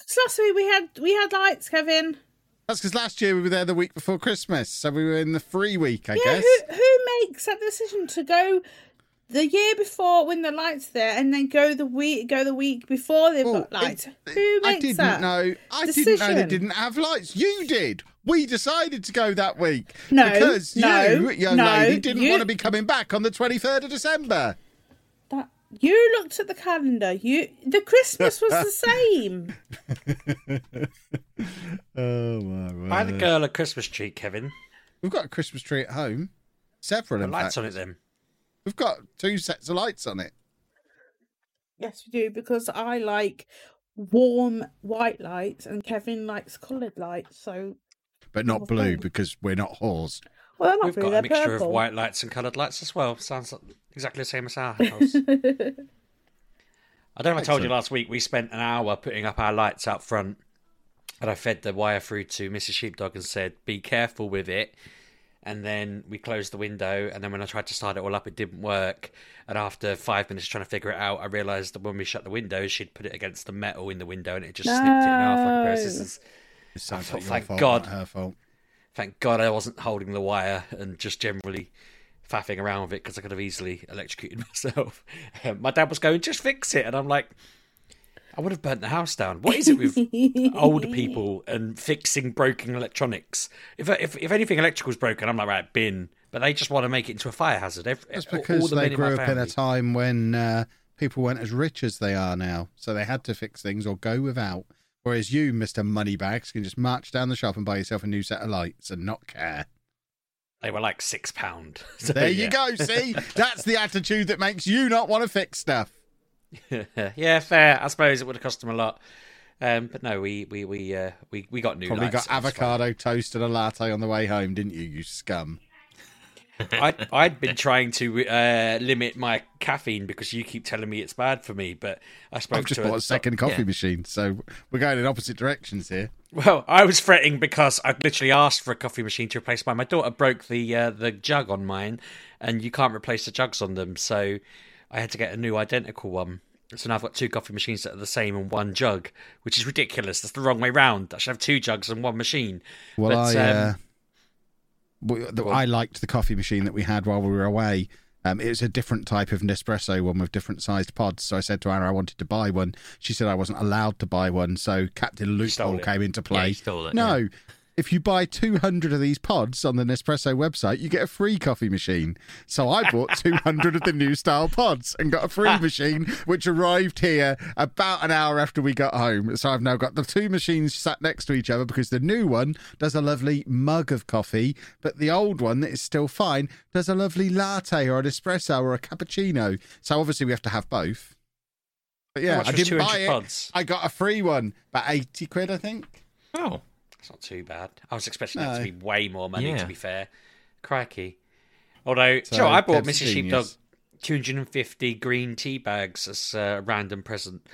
So last week we had we had lights, Kevin. That's because last year we were there the week before Christmas, so we were in the free week, I yeah, guess. who who makes that decision to go the year before when the lights there, and then go the week go the week before they've Well, got lights? it- who I didn't that? know. I didn't know they didn't have lights. You did. We decided to go that week No, because no, you, young no, lady, didn't you- want to be coming back on the twenty third of December. That you looked at the calendar. You the Christmas was the same. Oh my Buy word! the girl a Christmas tree, Kevin. We've got a Christmas tree at home. Several, Put in lights fact. on it then. We've got two sets of lights on it. Yes, we do because I like warm white lights and Kevin likes coloured lights. So but not blue Okay. because we're not whores. well, not We've blue, got a mixture purple. of white lights and coloured lights as well. Sounds exactly the same as our house. I don't know if I told you last week, we spent an hour putting up our lights out front. And I fed the wire through to Mrs. Sheepdog and said, be careful with it. And then we closed the window. And then when I tried to start it all up, it didn't work. And after five minutes trying to figure it out, I realised that when we shut the window, she'd put it against the metal in the window and it just snipped it in half like a pair of No. scissors. It sounds thought, like your thank fault, God. not her fault. Thank God I wasn't holding the wire and just generally faffing around with it because I could have easily electrocuted myself. Um, my dad was going, just fix it. And I'm like, I would have burnt the house down. What is it with old people and fixing broken electronics? If, if if anything electrical's broken, I'm like, right, bin. But they just want to make it into a fire hazard. Every, That's all because the they men in my grew up in a time when uh, people weren't as rich as they are now, so they had to fix things or go without. Whereas you, Mister Moneybags, can just march down the shop and buy yourself a new set of lights and not care. They were like six pound. So, There you yeah. go. See, that's the attitude that makes you not want to fix stuff. yeah, fair. I suppose it would have cost them a lot. Um, but no, we we we uh, we we got new. Probably lights, got so it's fine. avocado toast and a latte on the way home, didn't you? You scum. I, I'd been trying to uh, limit my caffeine because you keep telling me it's bad for me, but I spoke I've just to bought a second coffee yeah. machine, so we're going in opposite directions here. Well, I was fretting because I literally asked for a coffee machine to replace mine. My daughter broke the uh, the jug on mine, and you can't replace the jugs on them, so I had to get a new identical one. So now I've got two coffee machines that are the same and one jug, which is ridiculous. That's the wrong way round. I should have two jugs and one machine. Well, But, I um, uh, the- I liked the coffee machine that we had while we were away. Um, it was a different type of Nespresso one with different sized pods. So I said to Anna I wanted to buy one. She said I wasn't allowed to buy one. So Captain Loophole came into play. it, no. yeah. If you buy 200 of these pods on the Nespresso website, you get a free coffee machine. So I bought 200 of the new style pods and got a free machine, which arrived here about an hour after we got home. So I've now got the two machines sat next to each other because the new one does a lovely mug of coffee, but the old one that is still fine does a lovely latte or an espresso or a cappuccino. So obviously we have to have both. But yeah, I didn't buy it. pods? I got a free one, about 80 quid, I think. Oh, It's not too bad. I was expecting it to be way more money, Yeah. to be fair. Crikey. Although, So, Joe, I bought Pep's a Mrs. Sheepdog 250 green tea bags as a random present.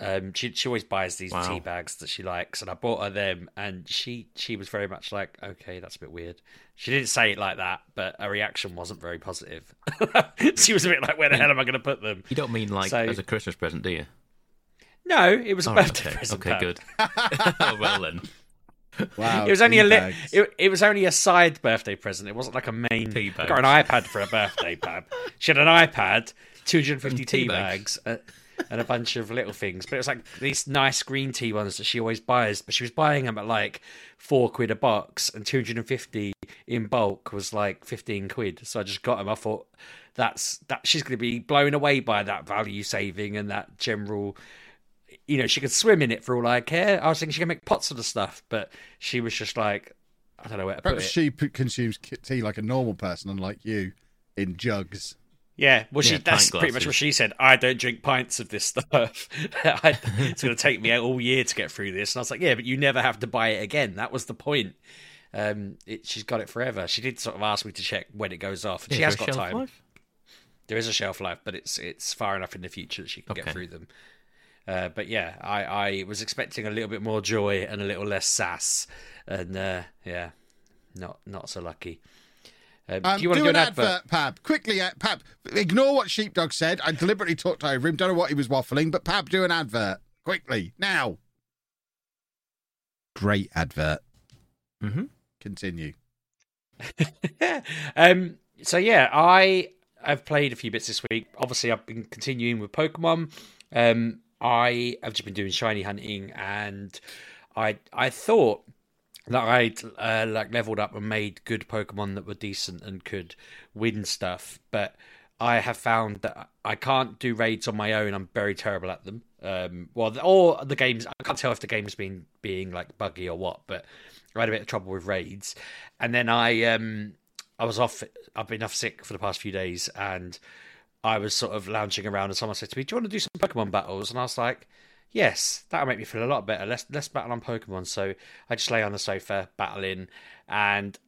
Um, she she always buys these Wow. tea bags that she likes, and I bought her them, and she she was very much like, okay, that's a bit weird. She didn't say it like that, but her reaction wasn't very positive. she was a bit like, where the hell am I going to put them? you don't mean like So- as a Christmas present, do you? No, it was a All right, birthday okay, present. okay, Pam. good. oh, well then, Wow. It was only a li- it, it was only a side birthday present. It wasn't like a main. Tea I got an iPad for a birthday, Pab. She had an iPad, 250 And tea tea bags, uh, and a bunch of little things. But it was like these nice green tea ones that she always buys. But she was buying them at like four quid a box, and 250 in bulk was like 15 quid. So I just got them. I thought that's that she's going to be blown away by that value saving and that general you know, she could swim in it for all I care. I was thinking she could make pots of the stuff, but she was just like, I don't know where to put it. she p- consumes tea like a normal person, unlike you, in jugs. Yeah, well, she Yeah, that's pint pretty much what she said. I don't drink pints of this stuff. I, it's going to take me all year to get through this. And I was like, yeah, but you never have to buy it again. That was the point. Um, it, she's got it forever. She did sort of ask me to check when it goes off, and she has got time. life? There is a shelf life, but it's it's far enough in the future that she can get through them. Uh, but yeah, I, I was expecting a little bit more joy and a little less sass, and uh, yeah, not not so lucky. Um, Um, do you want to do an advert? advert, Pab? Quickly, uh, Pab. Ignore what Sheepdog said. I deliberately talked over him. Don't know what he was waffling, but Pab, do an advert quickly now. Great advert. Mm-hmm. Continue. um, so yeah, I have played a few bits this week. Obviously, I've been continuing with Pokemon. Um, I have just been doing shiny hunting, and I I thought that I uh, like leveled up and made good Pokemon that were decent and could win stuff. But I have found that I can't do raids on my own. I'm very terrible at them. Um, well, the, the games I can't tell if the game's been being like buggy or what. But I had a bit of trouble with raids, and then I um I was off. I've been off sick for the past few days, and I was sort of lounging around, and someone said to me, "Do you want to do some Pokemon battles?" And I was like yes, that'll make me feel a lot better. Let's let's battle on Pokemon. So I just lay on the sofa battling, and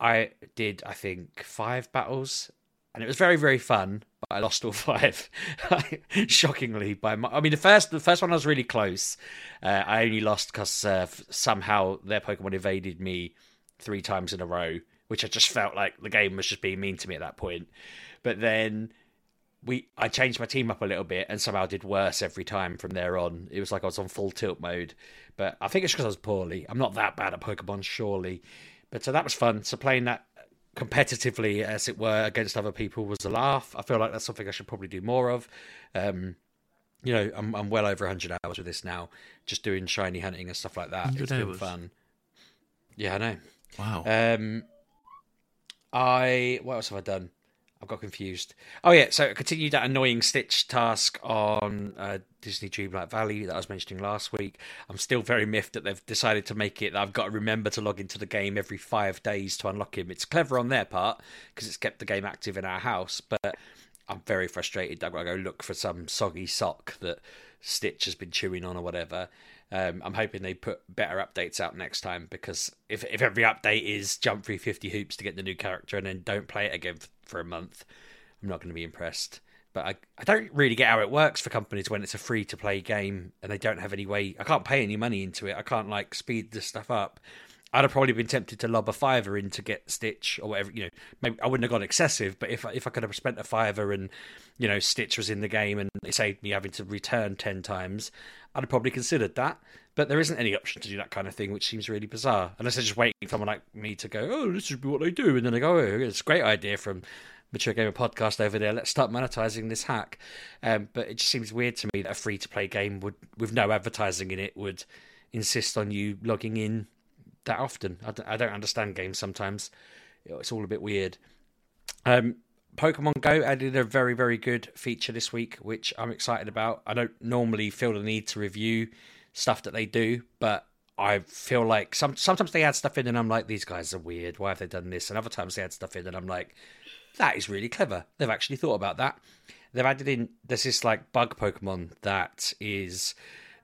I did I think five battles, and it was very very fun. But I lost all five, shockingly. By my, I mean the first the first one I was really close. Uh, I only lost because uh, somehow their Pokemon evaded me three times in a row, which I just felt like the game was just being mean to me at that point. But then we I changed my team up a little bit and somehow did worse every time from there on. It was like I was on full tilt mode. But I think it's because I was poorly. I'm not that bad at Pokemon, surely. But so that was fun. So playing that competitively, as it were, against other people was a laugh. I feel like that's something I should probably do more of. Um, you know, I'm I'm well over 100 hours with this now, just doing shiny hunting and stuff like that. It's been fun. Yeah, I know. Wow. Um, I what else have I done? I got confused. Oh yeah, so I continued that annoying Stitch task on uh, Disney Dreamlight Valley that I was mentioning last week. I'm still very miffed that they've decided to make it I've got to remember to log into the game every five days to unlock him. It's clever on their part because it's kept the game active in our house, but I'm very frustrated. I've got to go look for some soggy sock that Stitch has been chewing on or whatever. Um, I'm hoping they put better updates out next time because if if every update is jump through 50 hoops to get the new character and then don't play it again for a month, I'm not going to be impressed. But I, I don't really get how it works for companies when it's a free to play game and they don't have any way. I can't pay any money into it. I can't like speed this stuff up. I'd have probably been tempted to lob a fiver in to get Stitch or whatever. You know, maybe I wouldn't have gone excessive, but if if I could have spent a fiver and you know Stitch was in the game and it saved me having to return ten times, I'd have probably considered that. But there isn't any option to do that kind of thing, which seems really bizarre. Unless they're just waiting for someone like me to go, oh, this is what they do, and then they go, oh, it's a great idea from Mature Gamer podcast over there. Let's start monetizing this hack. Um, but it just seems weird to me that a free to play game would, with no advertising in it, would insist on you logging in that often. I don't, I don't understand games sometimes. It's all a bit weird. Um, Pokemon Go added a very, very good feature this week, which I'm excited about. I don't normally feel the need to review stuff that they do, but I feel like some sometimes they add stuff in and I'm like, these guys are weird. Why have they done this? And other times they add stuff in and I'm like, that is really clever. They've actually thought about that. They've added in there's this like bug Pokemon that is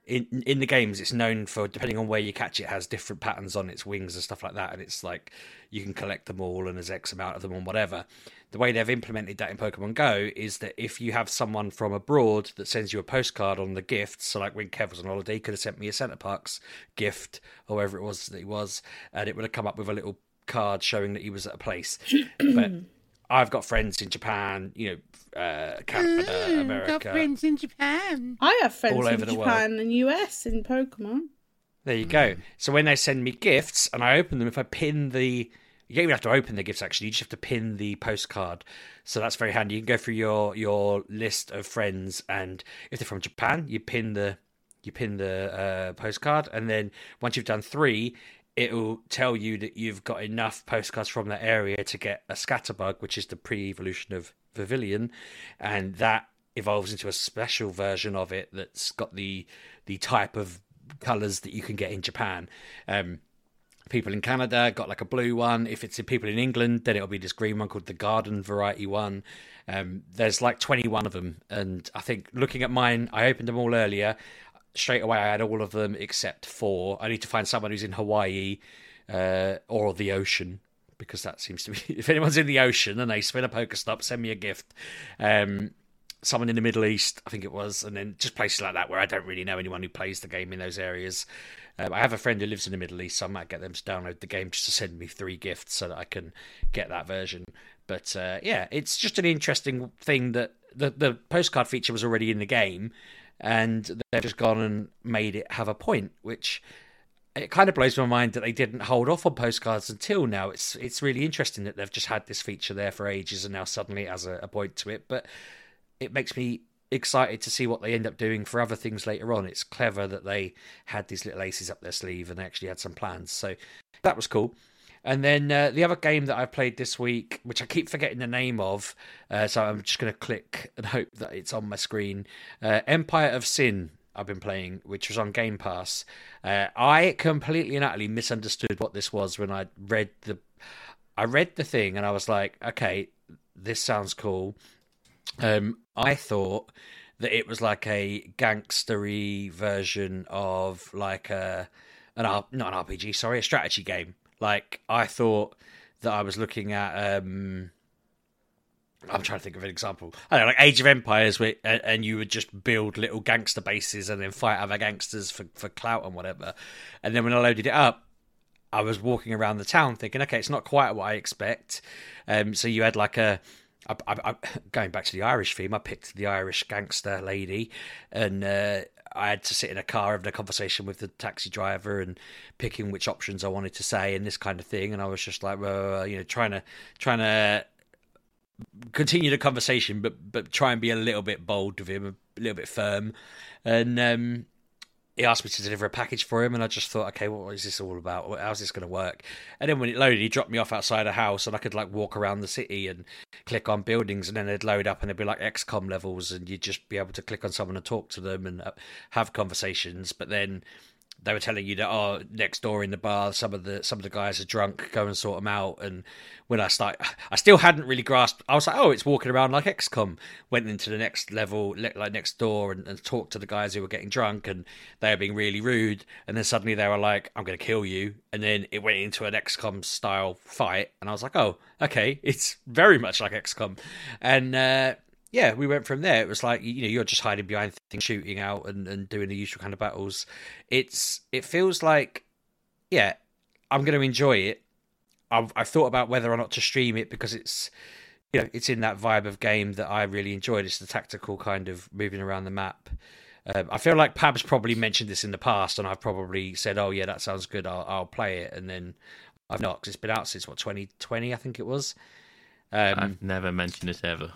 in in the games it's known for depending on where you catch it has different patterns on its wings and stuff like that and it's like you can collect them all and there's x amount of them and whatever. The way they've implemented that in pokemon go is that if you have someone from abroad that sends you a postcard on the gift so like when kev was on holiday he could have sent me a Center Parcs gift or whatever it was that he was and it would have come up with a little card showing that he was at a place. But I've got friends in Japan, you know, uh, Canada, America. You've got friends in Japan. I have friends All in over the Japan and US in Pokemon. There you go. So when they send me gifts and I open them, if I pin the, you don't even have to open the gifts actually. You just have to pin the postcard. So that's very handy. You can go through your your list of friends, and if they're from Japan, you pin the you pin the uh, postcard, and then once you've done three, it'll tell you that you've got enough postcards from that area to get a scatterbug, which is the pre-evolution of Vivillon, and that evolves into a special version of it that's got the the type of colors that you can get in Japan. Um, people in Canada got like a blue one. If it's people in England, then it'll be this green one called the garden variety one. Um, there's like 21 of them, and I think looking at mine, I opened them all earlier straight away I had all of them except four. I need to find someone who's in Hawaii uh, or the ocean because that seems to be if anyone's in the ocean and they spin a PokeStop, send me a gift. Um, someone in the Middle East, I think it was, and then just places like that where I don't really know anyone who plays the game in those areas. Um, I have a friend who lives in the Middle East, so I might get them to download the game just to send me three gifts so that I can get that version. But uh, yeah, it's just an interesting thing that the the postcard feature was already in the game, and they've just gone and made it have a point, which it kind of blows my mind that they didn't hold off on postcards until now. It's it's really interesting that they've just had this feature there for ages and now suddenly it has a, a point to it. But it makes me excited to see what they end up doing for other things later on. It's clever that they had these little aces up their sleeve and actually had some plans. So that was cool. And then uh, the other game that I played this week, which I keep forgetting the name of, uh, so I'm just going to click and hope that it's on my screen. Uh, Empire of Sin. I've been playing, which was on Game Pass. Uh, I completely and utterly misunderstood what this was when I read the. I read the thing and I was like, okay, this sounds cool. Um, I thought that it was like a gangstery version of like a an R, not an RPG, sorry, a strategy game. Like I thought that I was looking at. um I'm trying to think of an example. I don't know, like Age of Empires, where, and, you would just build little gangster bases and then fight other gangsters for, for clout and whatever. And then when I loaded it up, I was walking around the town thinking, okay, it's not quite what I expect. Um, so you had like a I, I, I, going back to the Irish theme, I picked the Irish gangster lady, and uh, I had to sit in a car having a conversation with the taxi driver and picking which options I wanted to say and this kind of thing. And I was just like, well, you know, trying to trying to continue the conversation, but but try and be a little bit bold with him, a little bit firm. And um, he asked me to deliver a package for him, and I just thought, okay, what is this all about? How's this going to work? And then when it loaded, he dropped me off outside a house, and I could like walk around the city and click on buildings, and then it'd load up, and it'd be like XCOM levels, and you'd just be able to click on someone and talk to them and uh, have conversations. But then they were telling you that oh next door in the bar some of the some of the guys are drunk go and sort them out. And when i start i still hadn't really grasped i was like oh it's walking around like xcom went into the next level like next door and, and talked to the guys who were getting drunk and they were being really rude. And then suddenly they were like i'm to kill you. And then it went into an xcom style fight. And i was like oh okay it's very much like xcom and uh yeah, we went from there. It was like you know you're just hiding behind things, shooting out, and, and doing the usual kind of battles. It's it feels like yeah, I'm going to enjoy it. I've, I've thought about whether or not to stream it because it's you know it's in that vibe of game that I really enjoyed. It's the tactical kind of moving around the map. Um, I feel like Pab's probably mentioned this in the past, and I've probably said, "Oh yeah, that sounds good. I'll, I'll play it," and then I've not because it's been out since what 2020, I think it was. Um, I've never mentioned it ever.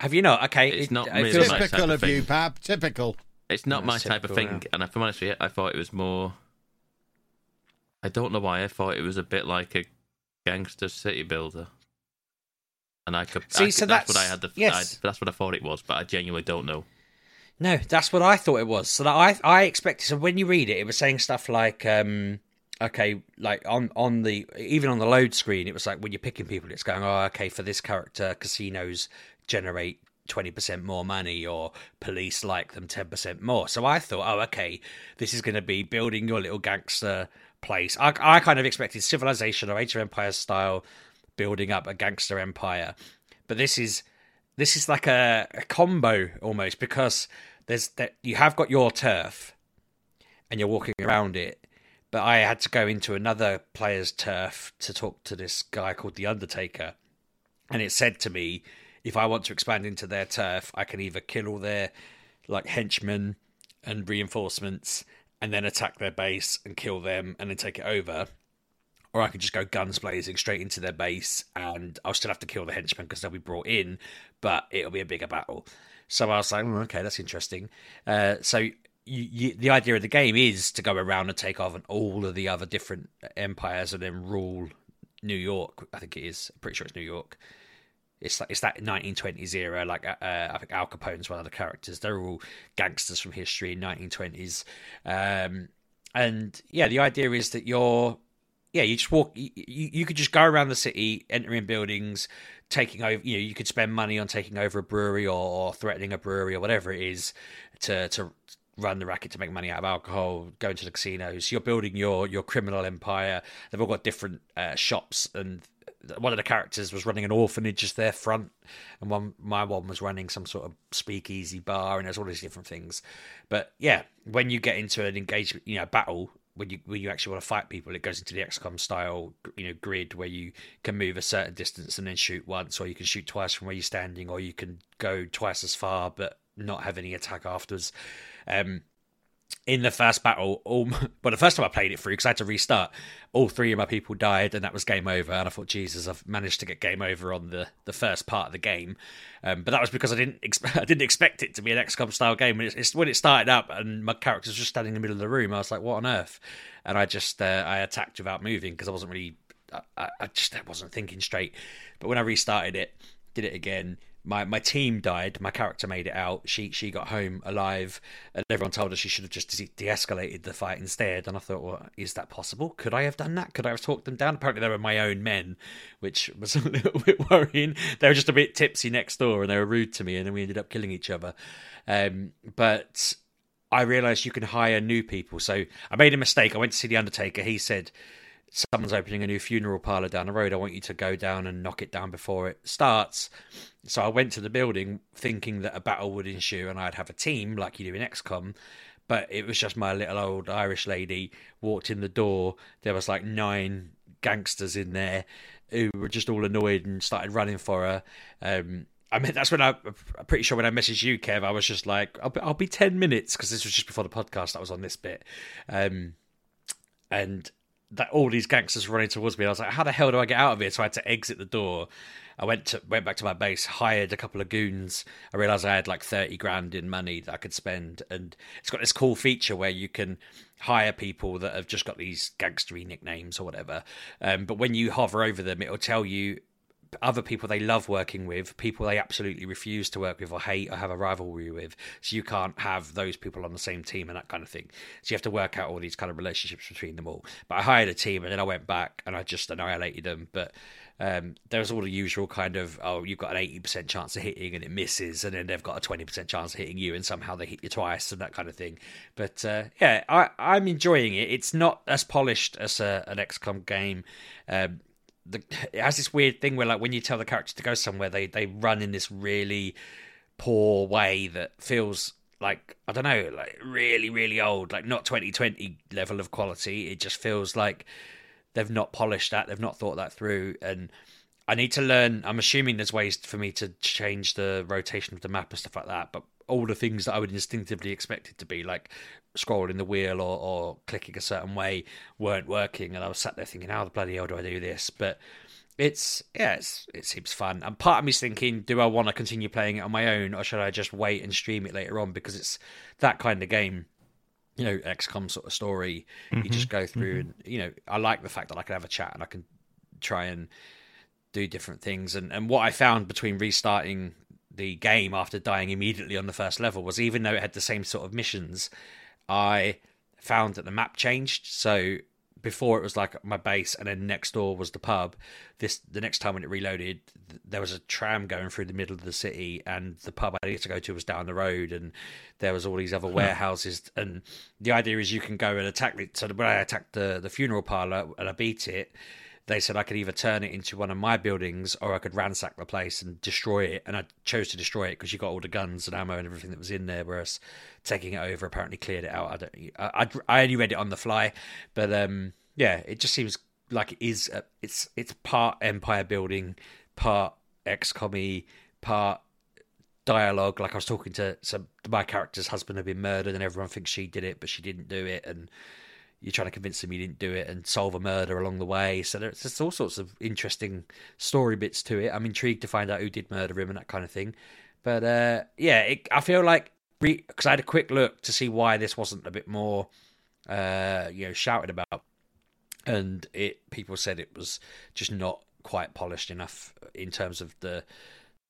Have you not? Okay, it's not really typical of, of you, Pab. Typical. It's not my type of thing, and if I'm honest with you, I thought it was more. I don't know why I thought it was a bit like a gangster city builder, and I could see. I, so that's, that's, what I had. The, yes. I, that's what I thought it was, but I genuinely don't know. No, that's what I thought it was. So that I I expected. So when you read it, it was saying stuff like, um, okay, like on on the even on the load screen, it was like when you're picking people, it's going, oh, okay, for this character, casinos generate 20% more money or police like them 10% more. So I thought, oh, okay, this is going to be building your little gangster place. I, I kind of expected Civilization or Age of Empires style building up a gangster empire. But this is this is like a, a combo almost because there's that you have got your turf and you're walking around it but I had to go into another player's turf to talk to this guy called the Undertaker and it said to me if I want to expand into their turf, I can either kill all their like henchmen and reinforcements and then attack their base and kill them and then take it over. Or I could just go guns blazing straight into their base and I'll still have to kill the henchmen because they'll be brought in, but it'll be a bigger battle. So I was like, mm, okay, that's interesting. Uh, so you, you, the idea of the game is to go around and take over all of the other different empires and then rule New York. I think it is. I'm pretty sure it's New York. It's like it's that 1920s era. Like uh, I think Al Capone's one of the characters. They're all gangsters from history, in 1920s. Um, and yeah, the idea is that you're yeah, you just walk. You, you could just go around the city, entering buildings, taking over. You know, you could spend money on taking over a brewery or, or threatening a brewery or whatever it is to to run the racket to make money out of alcohol, going to the casinos. You're building your your criminal empire. They've all got different uh, shops and one of the characters was running an orphanage as their front, and one my one was running some sort of speakeasy bar, and there's all these different things. But yeah, when you get into an engagement, you know, battle, when you when you actually want to fight people, it goes into the XCOM style, you know, grid where you can move a certain distance and then shoot once, or you can shoot twice from where you're standing, or you can go twice as far but not have any attack afterwards. Um, in the first battle, all well, the first time I played it through because I had to restart, all three of my people died, and that was game over. And I thought, Jesus, I've managed to get game over on the, the first part of the game. Um, but that was because I didn't I didn't expect it to be an XCOM style game. When, it's, when it started up and my character was just standing in the middle of the room, I was like, what on earth? And I just uh, I attacked without moving because I wasn't really I, I just I wasn't thinking straight. But when I restarted it, did it again my my team died. My character made it out. She she got home alive, and everyone told her she should have just de escalated the fight instead. And I thought, well, is that possible? Could I have done that? Could I have talked them down? Apparently, they were my own men, which was a little bit worrying. They were just a bit tipsy next door, and they were rude to me, and then we ended up killing each other. Um, but I realised you can hire new people. So I made a mistake. I went to see the Undertaker. He said someone's opening a new funeral parlor down the road. I want you to go down and knock it down before it starts. So I went to the building thinking that a battle would ensue and I'd have a team like you do in XCOM. But it was just my little old Irish lady walked in the door. There was like nine gangsters in there who were just all annoyed and started running for her. Um, I mean, that's when I, I'm pretty sure when I messaged you, Kev, I was just like, I'll be, I'll be 10 minutes because this was just before the podcast. I was on this bit. Um, and that all these gangsters running towards me. I was like, how the hell do I get out of here? So I had to exit the door. I went to went back to my base, hired a couple of goons. I realized I had like thirty grand in money that I could spend, and it's got this cool feature where you can hire people that have just got these gangstery nicknames or whatever. Um, but when you hover over them, it'll tell you other people they love working with, people they absolutely refuse to work with or hate or have a rivalry with. So you can't have those people on the same team and that kind of thing. So you have to work out all these kind of relationships between them all. But I hired a team and then I went back and I just annihilated them. But um, there's all the usual kind of oh you've got an 80% chance of hitting and it misses and then they've got a 20% chance of hitting you and somehow they hit you twice and that kind of thing but uh, yeah I, i'm enjoying it it's not as polished as a, an xcom game um, the it has this weird thing where like when you tell the character to go somewhere, they they run in this really poor way that feels like I don't know, like really really old, like not 2020 level of quality. It just feels like they've not polished that, they've not thought that through, and I need to learn. I'm assuming there's ways for me to change the rotation of the map and stuff like that, but all the things that I would instinctively expect it to be, like scrolling the wheel or, or clicking a certain way, weren't working. And I was sat there thinking, how the bloody hell do I do this? But it's yeah, it's, it seems fun. And part of me's thinking, do I want to continue playing it on my own, or should I just wait and stream it later on because it's that kind of game. You know, XCOM sort of story. Mm-hmm. You just go through, mm-hmm. and you know, I like the fact that I can have a chat and I can try and do different things. And and what I found between restarting the game after dying immediately on the first level was even though it had the same sort of missions, I found that the map changed. So before it was like my base and then next door was the pub. This the next time when it reloaded there was a tram going through the middle of the city and the pub i needed to go to was down the road and there was all these other hmm. warehouses. And the idea is you can go and attack it so when i attacked the the funeral parlor and i beat it they said I could either turn it into one of my buildings or I could ransack the place and destroy it. And I chose to destroy it because you got all the guns and ammo and everything that was in there. Whereas taking it over apparently cleared it out. I don't. I, I, only read it on the fly, but um, yeah, it just seems like it is. A, it's it's part empire building, part XCOM, part dialogue. Like I was talking to some my character's husband had been murdered and everyone thinks she did it, but she didn't do it, and you're trying to convince him you didn't do it and solve a murder along the way. So there's just all sorts of interesting story bits to it. I'm intrigued to find out who did murder him and that kind of thing. But uh, yeah, it, I feel like because I had a quick look to see why this wasn't a bit more, uh, you know, shouted about, and it people said it was just not quite polished enough in terms of the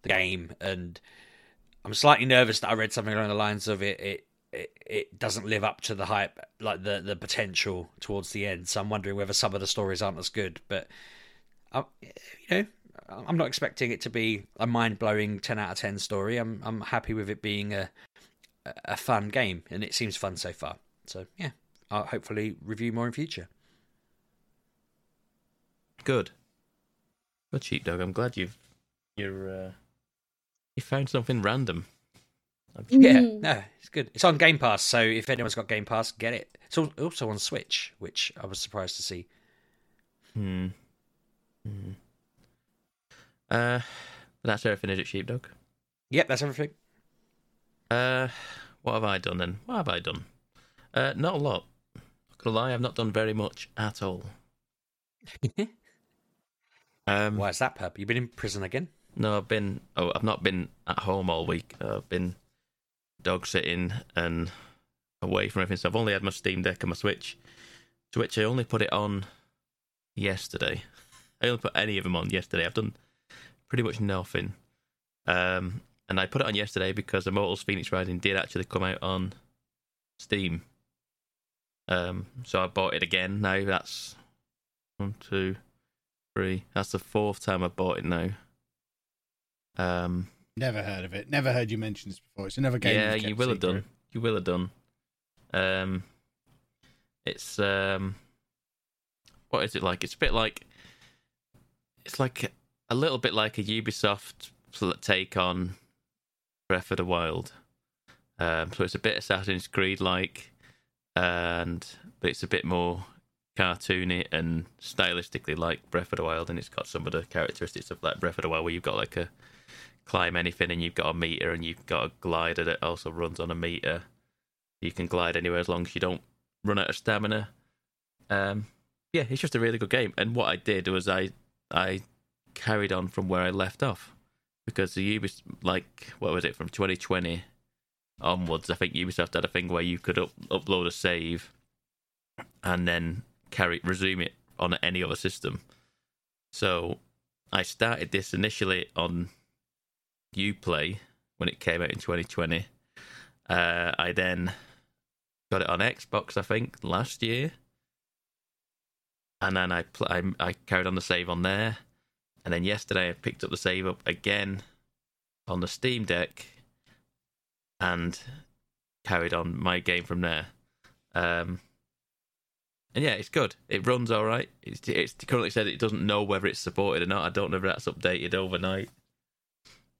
the game, and I'm slightly nervous that I read something along the lines of it. It it, doesn't live up to the hype, like the the potential towards the end. So I'm wondering whether some of the stories aren't as good. But I, uh, you know, I'm not expecting it to be a mind blowing ten out of ten story. I'm I'm happy with it being a a fun game, and it seems fun so far. So yeah, I'll hopefully review more in future. Good. Good sheepdog. I'm glad you've you're uh, you found something random. Yeah, mm. no, it's good. It's on Game Pass, so if anyone's got Game Pass, get it. It's also on Switch, which I was surprised to see. Hmm. hmm. Uh, that's everything, is it, Sheepdog? Yep, that's everything. Uh, what have I done then? What have I done? Uh, not a lot. Not gonna lie, I've not done very much at all. um, Why is that, Pep? You've been in prison again? No, I've been. Oh, I've not been at home all week. I've been dog sitting and away from everything. So I've only had my Steam Deck and my Switch. Switch, I only put it on yesterday. I only put any of them on yesterday. I've done pretty much nothing. Um, and I put it on yesterday because Immortals Fenyx Rising did actually come out on Steam. Um, so I bought it again. Now that's one, two, three. That's the fourth time I bought it now. Um, Never heard of it. Never heard you mention this before. It's another game. yeah, you will have done. You will have done. Um, it's um, what is it like? It's a bit like, it's like a little bit like a Ubisoft take on Breath of the Wild. Um, so it's a bit Assassin's Creed like, and but it's a bit more cartoony and stylistically like Breath of the Wild, and it's got some of the characteristics of like Breath of the Wild, where you've got like a climb anything, and you've got a meter, and you've got a glider that also runs on a meter. You can glide anywhere as long as you don't run out of stamina. Um, yeah, it's just a really good game. And what I did was I I carried on from where I left off because the Ubisoft, like what was it from 2020 onwards? I think Ubisoft had a thing where you could up, upload a save and then carry resume it on any other system. So I started this initially on UPlay when it came out in 2020. Uh, I then got it on Xbox, I think, last year, and then I, pl- I I carried on the save on there, and then yesterday I picked up the save up again on the Steam Deck, and carried on my game from there. Um, and yeah, it's good. It runs all right. It's, it's currently said it doesn't know whether it's supported or not. I don't know if that's updated overnight,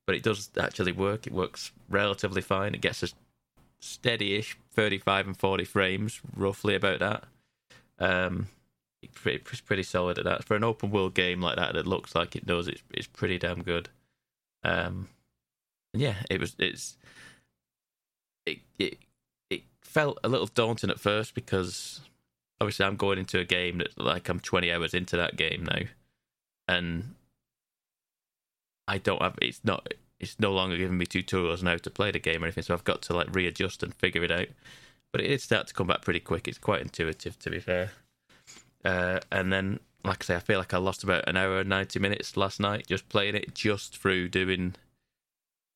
but it does actually work. It works relatively fine. It gets a steady-ish 35 and 40 frames, roughly about that. Um, it's pretty, solid at that for an open world game like that. That looks like it does. It's it's pretty damn good. Um, yeah, it was. It's it it it felt a little daunting at first because obviously I'm going into a game that like I'm 20 hours into that game now, and I don't have. It's not. It's no longer giving me tutorials now to play the game or anything, so I've got to like readjust and figure it out. But it did start to come back pretty quick. It's quite intuitive, to be fair. Uh, and then, like I say, I feel like I lost about an hour and 90 minutes last night just playing it, just through doing,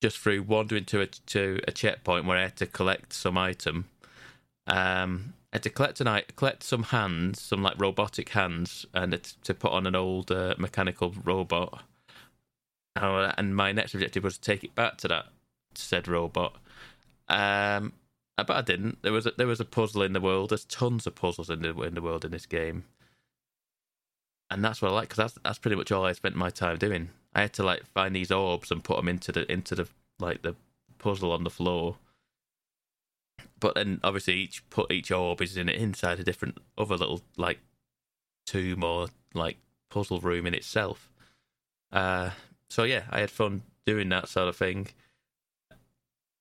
just through wandering to a to a checkpoint where I had to collect some item. Um, I had to collect an collect some hands, some like robotic hands, and it's to put on an old uh, mechanical robot. Uh, and my next objective was to take it back to that said robot. Um, but I didn't. There was a, there was a puzzle in the world. There's tons of puzzles in the in the world in this game, and that's what I like because that's that's pretty much all I spent my time doing. I had to like find these orbs and put them into the into the like the puzzle on the floor. But then obviously each put each orb is in inside a different other little like tomb or like puzzle room in itself. Uh, so yeah, I had fun doing that sort of thing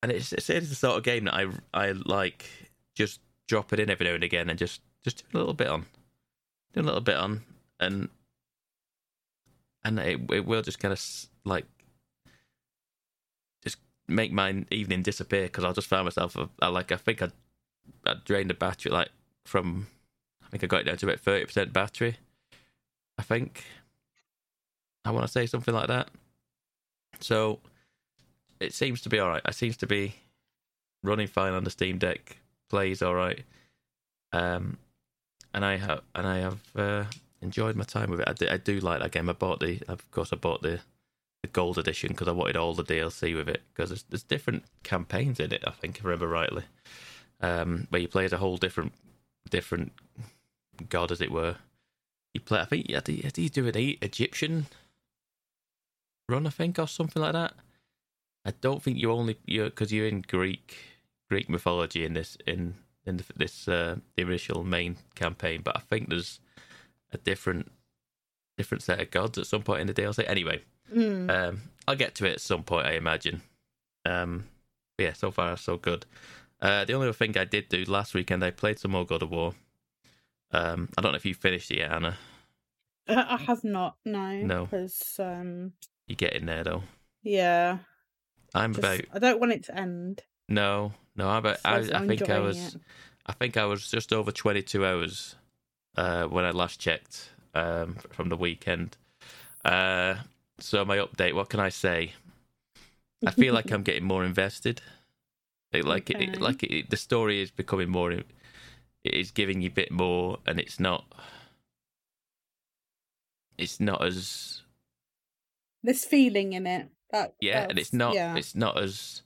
and it's it's, it's the sort of game that I I like just drop it in every now and again and just just do a little bit on, do a little bit on, and and it it will just kind of like just make my evening disappear because I'll just find myself uh, I like I think I I drained the battery like from I think I got it down to about thirty percent battery. I think I want to say something like that. So it seems to be all right. It seems to be running fine on the Steam Deck. Plays all right. Um, and I have and I have uh, enjoyed my time with it. I do, like that game. I bought the, of course, I bought the the gold edition because I wanted all the DLC with it because there's, there's different campaigns in it. I think if I remember rightly, um, where you play as a whole different different god, as it were. You play. I think yeah, do you do an Egyptian run, I think, or something like that. I don't think you only you because you're in Greek Greek mythology in this in in this uh, the initial main campaign, but I think there's a different different set of gods at some point in the DLC. Anyway, Mm. um, I'll get to it at some point, I imagine. Um, but yeah, so far so good. Uh, the only other thing I did do last weekend, I played some more God of War. Um, I don't know if you finished it yet, Anna. Uh, I have not, no. No. Because, um, You get in there though. yeah. I'm just- about I don't want it to end. no, no. I'm about. I, I think I was. it. I think I was just over 22 hours uh, when I last checked um, from the weekend. Uh, so my update. What can I say? I feel like I'm getting more invested. It, like Okay. it, like it, the story is becoming more. It is giving you a bit more, and it's not. It's not as There's feeling in it. That, yeah, and it's not. Yeah. It's not as.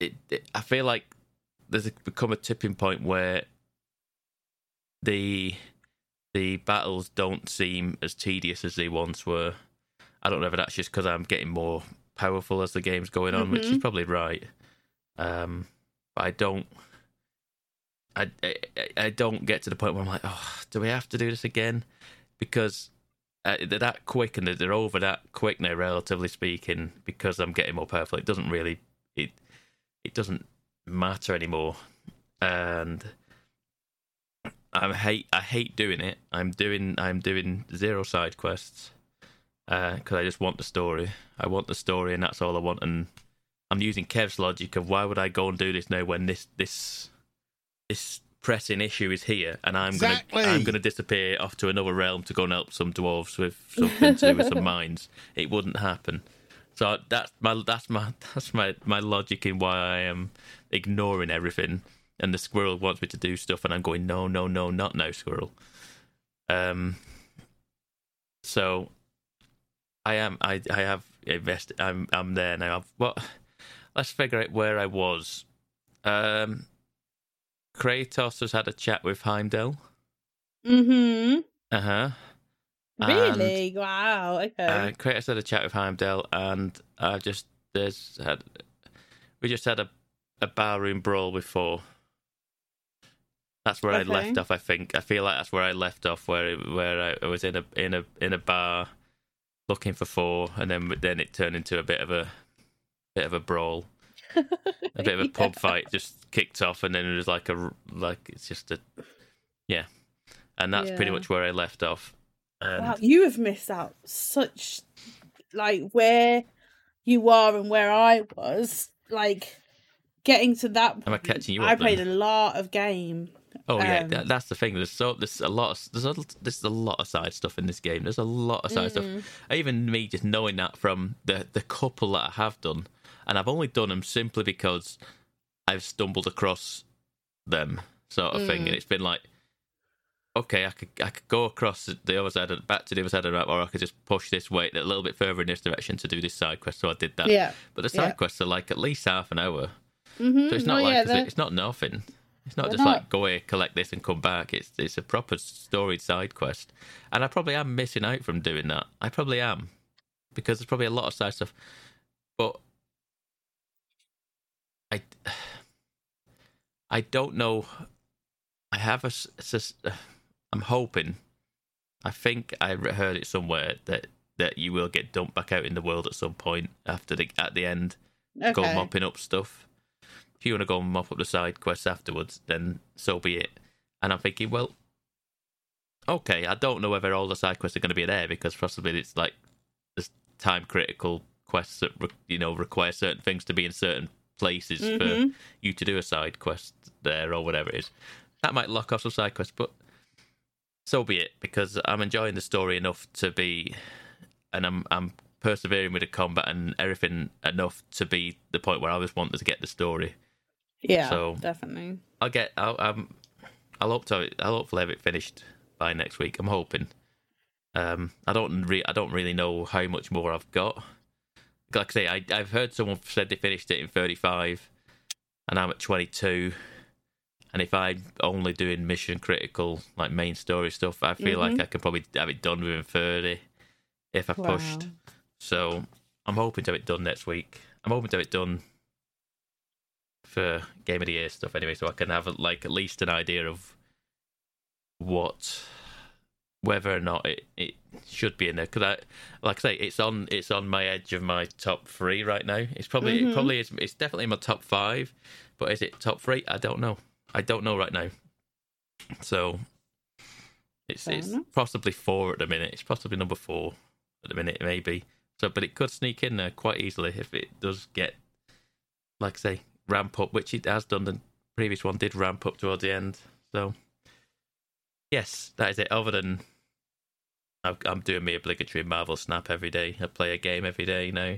It, it. I feel like there's a, become a tipping point where the the battles don't seem as tedious as they once were. I don't know if that's just because I'm getting more powerful as the game's going on, which is Mhm. probably right. Um, but I don't. I, I I don't get to the point where I'm like, oh, do we have to do this again? Because uh, they're that quick and they're over that quick now, relatively speaking. Because I'm getting more powerful, it doesn't really it it doesn't matter anymore, and I hate I hate doing it. I'm doing I'm doing zero side quests because I just want the story. I want the story, and that's all I want. And I'm using Kev's logic of why would I go and do this now when this this this pressing issue is here, and I'm Exactly. gonna I'm gonna disappear off to another realm to go and help some dwarves with something to do with some mines. It wouldn't happen. So that's my that's my that's my my logic in why I am ignoring everything. And the squirrel wants me to do stuff, and I'm going no no no not no squirrel. Um. So I am. I I have invested. I'm I'm there now. I've, what? Let's figure out where I was. Um, Kratos has had a chat with Heimdall. Mm-hmm. Uh huh. Really? wow. Okay. Uh, Kratos had a chat with Heimdall, and I just there's had we just had a a barroom brawl before. That's where I left off. I think I feel like that's where I left off, where where I was in a in a in a bar looking for four, and then then it turned into a bit of a bit of a brawl, a bit of a pub fight just kicked off, and then it was like a like it's just a yeah, and that's pretty much where I left off. And Wow, you have missed out such like where you are and where I was. Like getting to that. Am I catching you I up then? played a lot of game. Oh yeah, Um, that, that's the thing. There's so there's a lot. Of, there's a there's a lot of side stuff in this game. There's a lot of side Mm. stuff. Even me just knowing that from the the couple that I have done, and I've only done them simply because I've stumbled across them, sort of thing. Mm. And it's been like, okay, I could I could go across the other side, of, back to the other side of the map, or I could just push this way a little bit further in this direction to do this side quest. So I did that. Yeah. But the side yeah. quests are like at least half an hour. Mm-hmm. So it's no, not like yeah, it's, it's not nothing. It's not They're just not. like go here, collect this, and come back. It's it's a proper storied side quest, and I probably am missing out from doing that. I probably am because there's probably a lot of side stuff, but I I don't know. I have a. s- uh, I'm hoping. I think I heard it somewhere that that you will get dumped back out in the world at some point after the at the end Okay. go mopping up stuff. If you want to go and mop up the side quests afterwards, then so be it. And I'm thinking, well, okay, I don't know whether all the side quests are going to be there because possibly it's like there's time critical quests that re- you know require certain things to be in certain places for Mhm. you to do a side quest there or whatever it is. That might lock off some side quests, but so be it because I'm enjoying the story enough to be, and I'm I'm persevering with the combat and everything enough to be the point where I just wanted to get the story. Yeah. So- definitely. I'll get I'll um I'll hope to I'll hopefully have it finished by next week. I'm hoping. Um, I don't re- I don't really know how much more I've got. Like I say, I I've heard someone said they finished it in 35, and I'm at 22. And if I'm only doing mission critical, like main story stuff, I feel like Mhm. I can probably have it done within 30 if I pushed. So I'm hoping to have it done next week. I'm hoping to have it done for Game of the Year stuff anyway, so I can have like at least an idea of what whether or not it, it should be in there because I, like I say, it's on it's on my edge of my top three right now. It's probably it mm-hmm. probably is it's definitely in my top five, but is it top three? I don't know. I don't know right now. So it's Fair it's enough. possibly four at the minute. It's possibly number four at the minute, maybe. So, but it could sneak in there quite easily if it does get, like I say, ramp up, which it has done. The previous one did ramp up towards the end. So, yes, that is it. Other than I'm I'm doing my obligatory Marvel Snap every day. I play a game every day now.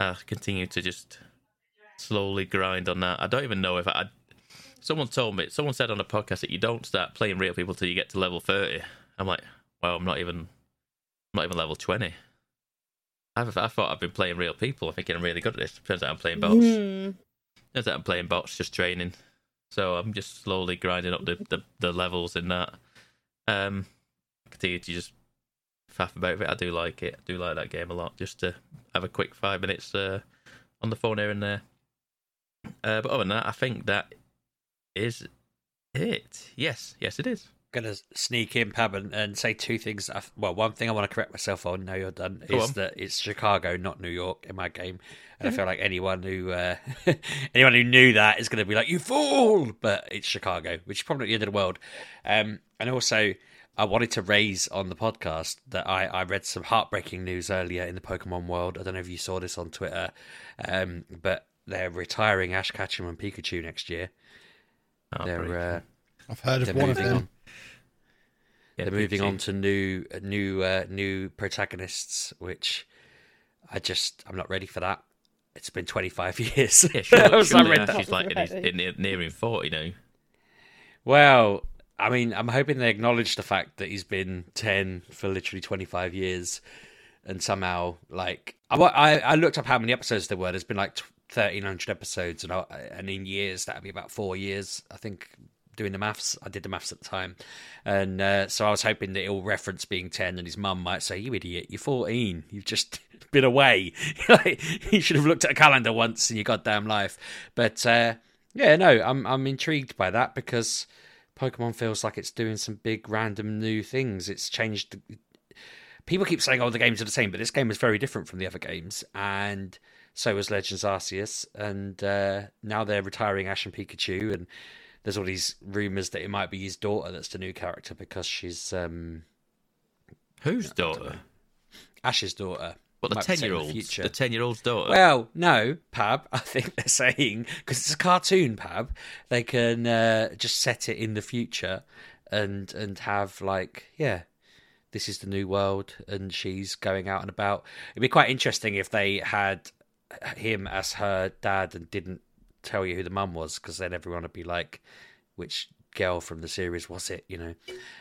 I continue to just slowly grind on that. I don't even know if I. Someone told me, someone said on a podcast that you don't start playing real people till you get to level 30. I'm like, well, I'm not even, I'm not even level 20. I've, I thought I've been playing real people. I'm thinking I'm really good at this. Turns out I'm playing bots. Hmm. Turns out I'm playing bots, just training. So I'm just slowly grinding up the, the, the levels in that. Um, continue to just faff about it. I do like it. I do like that game a lot. Just to have a quick five minutes uh, on the phone here and there. Uh, but other than that, I think that is it. Yes, yes, it is. gonna sneak in, Pab, and, and say two things. I- Well, one thing I want to correct myself on. Now you're done. Go is on. that it's Chicago, not New York, in my game, and I feel like anyone who uh, anyone who knew that is going to be like, "You fool!" But it's Chicago, which is probably not the end of the world. Um, and also, I wanted to raise on the podcast that I, I read some heartbreaking news earlier in the Pokemon world. I don't know if you saw this on Twitter, um, but they're retiring Ash Ketchum and Pikachu next year. Heartbreaking. They're uh, I've heard of they're one of moving them. on. Yeah, They're moving Pikachu. on to new, new, uh, new protagonists, which I just I'm not ready for that. It's been 25 years. Yeah, surely, I surely read Ash that. is like in his, in, nearing 40 now. Well, I mean, I'm hoping they acknowledge the fact that he's been 10 for literally 25 years, and somehow, like, I, I, I looked up how many episodes there were. There's been like 1,300 episodes, and I, and in years that'd be about four years, I think. Doing the maths, I did the maths at the time, and uh, so I was hoping that it'll reference being ten, and his mum might say, "You idiot, you're 14. You've just been away. You should have looked at a calendar once in your goddamn life." But uh, yeah, no, I'm I'm intrigued by that because Pokemon feels like it's doing some big random new things. It's changed. The... People keep saying, "Oh, the games are the same," but this game is very different from the other games, and so was Legends Arceus. And uh, now they're retiring Ash and Pikachu, and there's all these rumors that it might be his daughter that's the new character because she's um, Whose daughter? Ash's daughter. What the Might be set ten year old's future. the ten year old's daughter? Well, no, Pab. I think they're saying because it's a cartoon, Pab. They can uh, just set it in the future and and have like yeah, this is the new world, and she's going out and about. It'd be quite interesting if they had him as her dad and didn't tell you who the mum was, because then everyone would be like, which girl from the series was it? You know.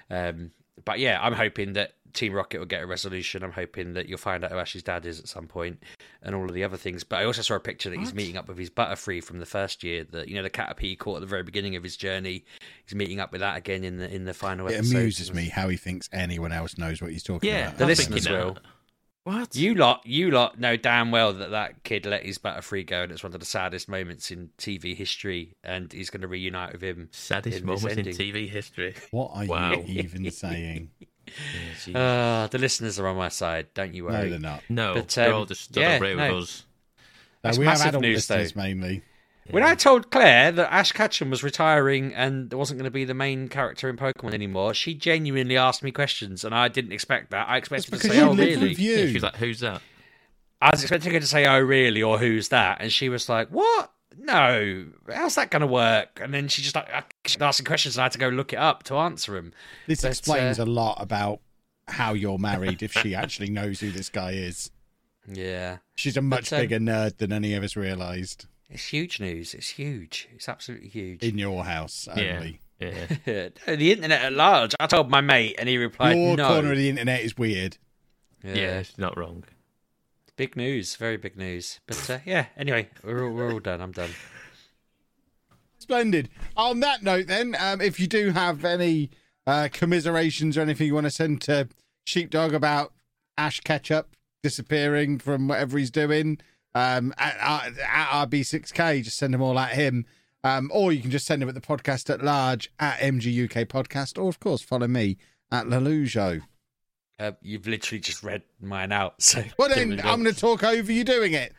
Um, but yeah, I'm hoping that Team Rocket will get a resolution. I'm hoping that you'll find out who Ash's dad is at some point, and all of the other things. But I also saw a picture that he's meeting up with his Butterfree from the first year. That you know, the Caterpie he caught at the very beginning of his journey. He's meeting up with that again in the in the final. It episode. amuses me how he thinks anyone else knows what he's talking yeah, about. The listeners will. That. What? You lot, you lot know damn well that that kid let his Butterfree go, and it's one of the saddest moments in TV history. And he's going to reunite with him. Saddest in moment in. TV history. What are Wow. you even saying? Ah, the listeners are on my side. Don't you No, worry. they're not. No, But, they're um, all just stood yeah, up right no. with us. No, we have massive adult news, though. listeners mainly. When I told Claire that Ash Ketchum was retiring and there wasn't going to be the main character in Pokemon anymore, she genuinely asked me questions, and I didn't expect that. I expected her to say, "Oh, really?" with you. Yeah, she's like, "Who's that?" I was expecting her to say, "Oh, really?" or "Who's that?" And she was like, "What? No, how's that going to work?" And then she just like she asking questions, and I had to go look it up to answer them. This But, explains uh, a lot about how you're married if she actually knows who this guy is. Yeah, She's a much um, bigger nerd than any of us realised it's huge news. It's huge. It's absolutely huge. in your house only. yeah. the internet at large. I told my mate, and he replied, Your "No." corner of the internet is weird. yeah, she's not wrong. Big news, very big news. But uh, yeah, anyway, we're all, we're all done. I'm done. Splendid. On that note, then, um, if you do have any uh, commiserations or anything you want to send to Sheepdog about Ash Ketchup disappearing from whatever he's doing um, at, at, at RB6K, just send them all at him. Um, or you can just send them at the podcast at large at MGUK Podcast, or of course, follow me at Lollujo. Uh, you've literally just read mine out. So Well, then I'm going to talk over you doing it.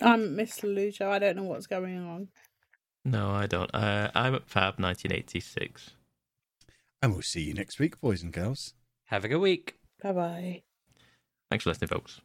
I'm Miss Lujo. I don't know what's going on. No, I don't. Uh, I'm at Pab 1986. And we'll see you next week, boys and girls. have a good week. Bye bye. Thanks for listening, folks.